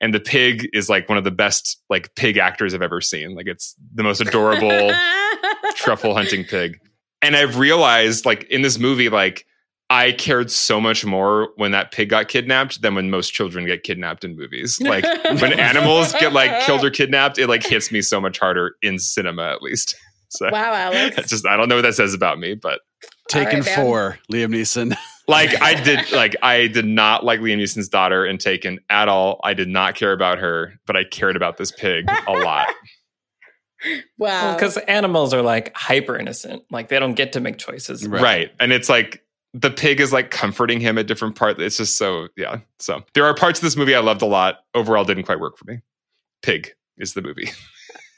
And the pig is like one of the best like pig actors I've ever seen. Like it's the most adorable *laughs* truffle hunting pig. And I've realized like in this movie, like I cared so much more when that pig got kidnapped than when most children get kidnapped in movies. Like when *laughs* animals get like killed or kidnapped, it like hits me so much harder in cinema at least. So Wow, *laughs* Alex. just I don't know what that says about me, but Taken right, four, Liam Neeson. Like I *laughs* did like I did not like Liam Neeson's daughter in Taken at all. I did not care about her, but I cared about this pig a lot. *laughs* Wow. Because animals are like hyper innocent. Like they don't get to make choices. Right. right. And it's like the pig is like comforting him at different parts. It's just so yeah. So there are parts of this movie I loved a lot. Overall, didn't quite work for me. Pig is the movie.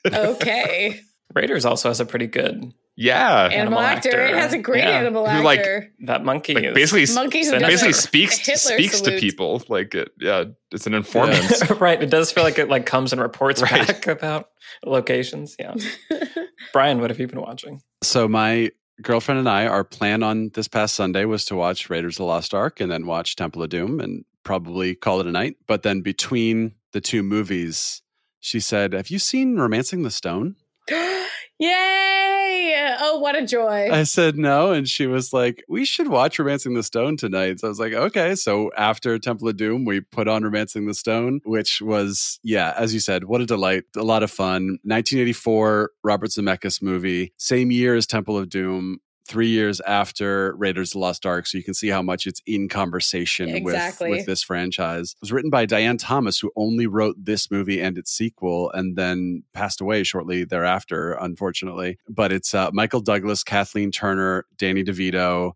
okay. *laughs* Raiders also has a pretty good Yeah. Animal, Animal actor. actor. It has a great Yeah. animal Who, like, that monkey. Like is basically, Monkey who sinister. does basically speaks speaks salute. to people. Like it, yeah, it's an informant. *laughs* right. It does feel like it like comes and reports Right. back *laughs* about locations. Yeah. *laughs* Brian, what have you been watching? so my girlfriend and I, our plan on this past Sunday was to watch Raiders of the Lost Ark and then watch Temple of Doom and probably call it a night. But then between the two movies, she said, "Have you seen Romancing the Stone?" *gasps* *gasps* *gasps* Yay! Oh, what a joy. I said no, and she was like, "We should watch Romancing the Stone tonight." So I was like, "Okay." So after Temple of Doom, we put on Romancing the Stone, which was, yeah, as you said, what a delight, a lot of fun. 1984 Robert Zemeckis movie, same year as Temple of Doom. Three years after Raiders of the Lost Ark, so you can see how much it's in conversation Exactly. with, with this franchise. It was written by Diane Thomas, who only wrote this movie and its sequel, and then passed away shortly thereafter, unfortunately. But it's uh, Michael Douglas, Kathleen Turner, Danny DeVito.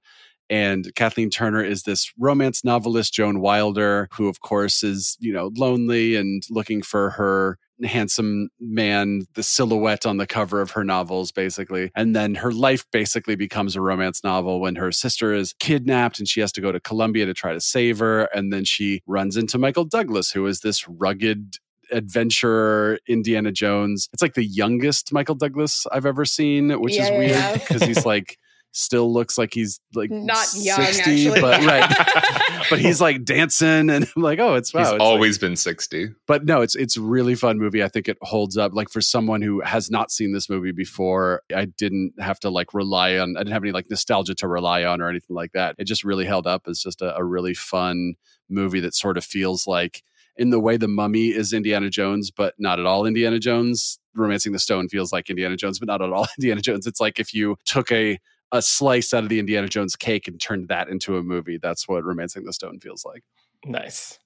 And Kathleen Turner is this romance novelist, Joan Wilder, who, of course, is, you know, lonely and looking for her handsome man, the silhouette on the cover of her novels, basically. And then her life basically becomes a romance novel when her sister is kidnapped and she has to go to Colombia to try to save her. And then she runs into Michael Douglas, who is this rugged adventurer Indiana Jones. It's like the youngest Michael Douglas I've ever seen, which Yeah, is yeah, weird yeah. because he's *laughs* like still looks like he's like Not young, 60, actually. but *laughs* right. *laughs* but he's like dancing and I'm like, oh, it's wow. He's it's like- always been 60. but no, it's it's a really fun movie. I think it holds up. Like for someone who has not seen this movie before, I didn't have to like rely on. I didn't have any like nostalgia to rely on or anything like that. It just really held up as just a, a really fun movie that sort of feels like in the way the Mummy is Indiana Jones, but not at all Indiana Jones. Romancing the Stone feels like Indiana Jones, but not at all *laughs* Indiana Jones. It's like if you took a a slice out of the Indiana Jones cake and turned that into a movie. That's what Romancing the Stone feels like. Nice.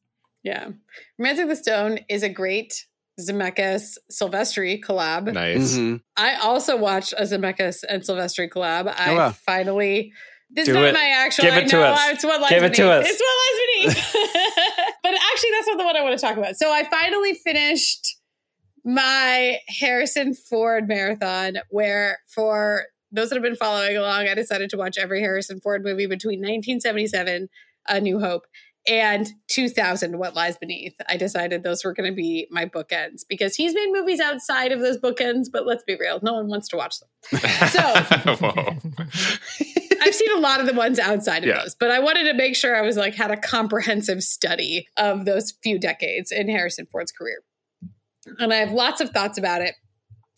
Yeah. Romancing the Stone is a great Zemeckis Silvestri collab. Nice. Mhm. I also watched a Zemeckis and Silvestri collab. I Oh, wow. finally. This Do is not it. my actual. Give I it to know, us. It's what lies Give it to beneath. us. It's what lies beneath. *laughs* but actually, that's not the one I want to talk about. So I finally finished my Harrison Ford marathon, where for those that have been following along, I decided to watch every Harrison Ford movie between 1977, A New Hope, and 2000 what lies beneath. I decided those were going to be my bookends because he's made movies outside of those bookends but let's be real no one wants to watch them. So *laughs* *laughs* i've seen a lot of the ones outside of Yeah. those but i wanted to make sure i was like had a comprehensive study of those few decades in harrison ford's career. And i have lots of thoughts about it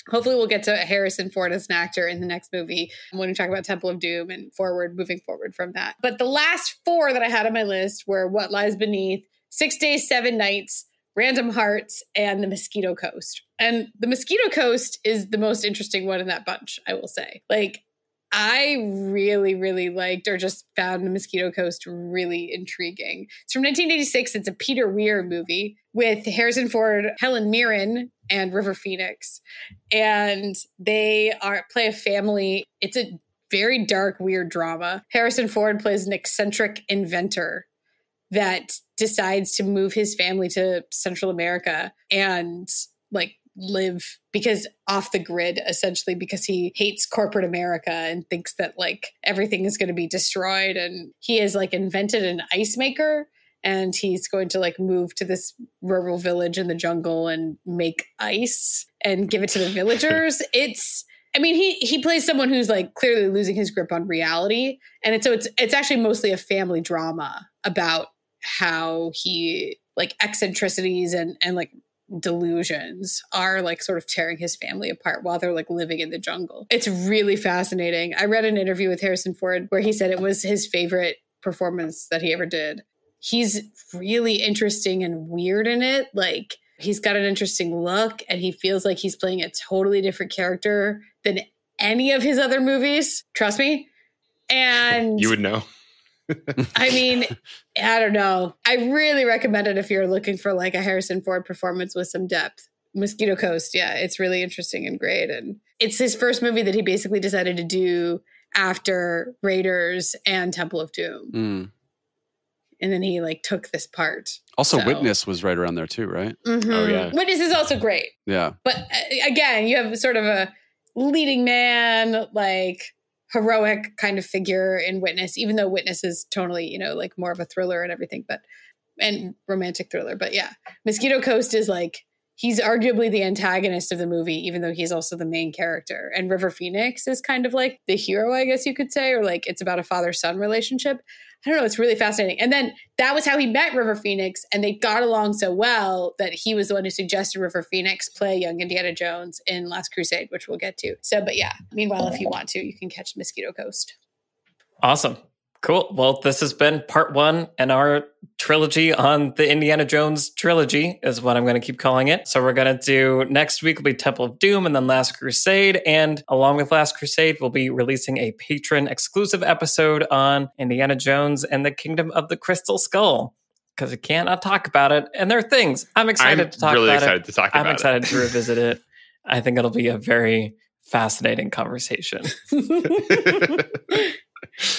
Hopefully, we'll get to Harrison Ford as an actor in the next movie when we talk about Temple of Doom and forward, moving forward from that. But the last four that I had on my list were What Lies Beneath, Six Days, Seven Nights, Random Hearts, and The Mosquito Coast. And The Mosquito Coast is the most interesting one in that bunch, I will say. Like, I really, really liked or just found The Mosquito Coast really intriguing. It's from 1986. It's a Peter Weir movie with Harrison Ford, Helen Mirren, and River Phoenix. And they are play a family. It's a very dark, weird drama. Harrison Ford plays an eccentric inventor that decides to move his family to Central America and like live because off the grid essentially because he hates corporate America and thinks that like everything is going to be destroyed. And he has like invented an ice maker and he's going to like move to this rural village in the jungle and make ice and give it to the villagers. *laughs* It's I mean, he he plays someone who's like clearly losing his grip on reality, and it's so it's it's actually mostly a family drama about how he like eccentricities and and like delusions are like sort of tearing his family apart while they're like living in the jungle. It's really fascinating. I read an interview with Harrison Ford where he said it was his favorite performance that he ever did. He's really interesting and weird in it. Like he's got an interesting look and he feels like he's playing a totally different character than any of his other movies. Trust me. And you would know. I mean, *laughs* I don't know. I really recommend it if you're looking for like a Harrison Ford performance with some depth. Mosquito Coast, yeah, it's really interesting and great. And it's his first movie that he basically decided to do after Raiders and Temple of Doom. Mm. And then he like took this part. Also, So- Witness was right around there too, right? Mhm. yeah. Witness is also great. Yeah. But uh, again, you have sort of a leading man, like heroic kind of figure in Witness, even though Witness is totally, you know, like more of a thriller and everything, but and romantic thriller. But yeah, Mosquito Coast is like he's arguably the antagonist of the movie, even though he's also the main character. And River Phoenix is kind of like the hero, I guess you could say, or like it's about a father son relationship. I don't know. It's really fascinating. And then that was how he met River Phoenix, and they got along so well that he was the one who suggested River Phoenix play young Indiana Jones in Last Crusade, which we'll get to. So, but yeah, meanwhile, if you want to, you can catch Mosquito Coast. Awesome. Cool. Well, this has been part one in our trilogy on the Indiana Jones trilogy, is what I'm going to keep calling it. So, we're going to do next week will be Temple of Doom and then Last Crusade. And along with Last Crusade, we'll be releasing a patron exclusive episode on Indiana Jones and the Kingdom of the Crystal Skull because we cannot talk about it. And there are things I'm excited I'm to talk really about excited it. to talk I'm excited it. to *laughs* revisit it. I think it'll be a very fascinating conversation. *laughs*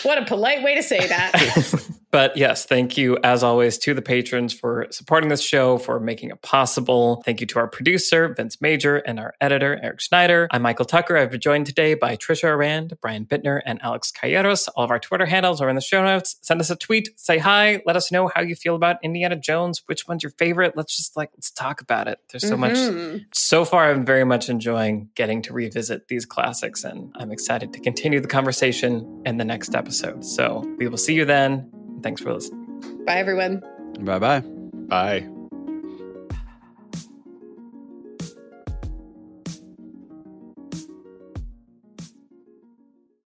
what a polite way to say that. *laughs* But yes, thank you as always to the patrons for supporting this show, for making it possible. Thank you to our producer, Vince Major, and our editor, Eric Schneider. I'm Michael Tucker. I've been joined today by Trisha Arand, Brian Bittner, and Alex Calleros. All of our Twitter handles are in the show notes. Send us a tweet, say hi, let us know how you feel about Indiana Jones, which one's your favorite. Let's just like, let's talk about it. There's so Mhm. much. So far, I'm very much enjoying getting to revisit these classics, and I'm excited to continue the conversation in the next episode. So we will see you then. Thanks for listening. Bye, everyone. Bye bye. Bye.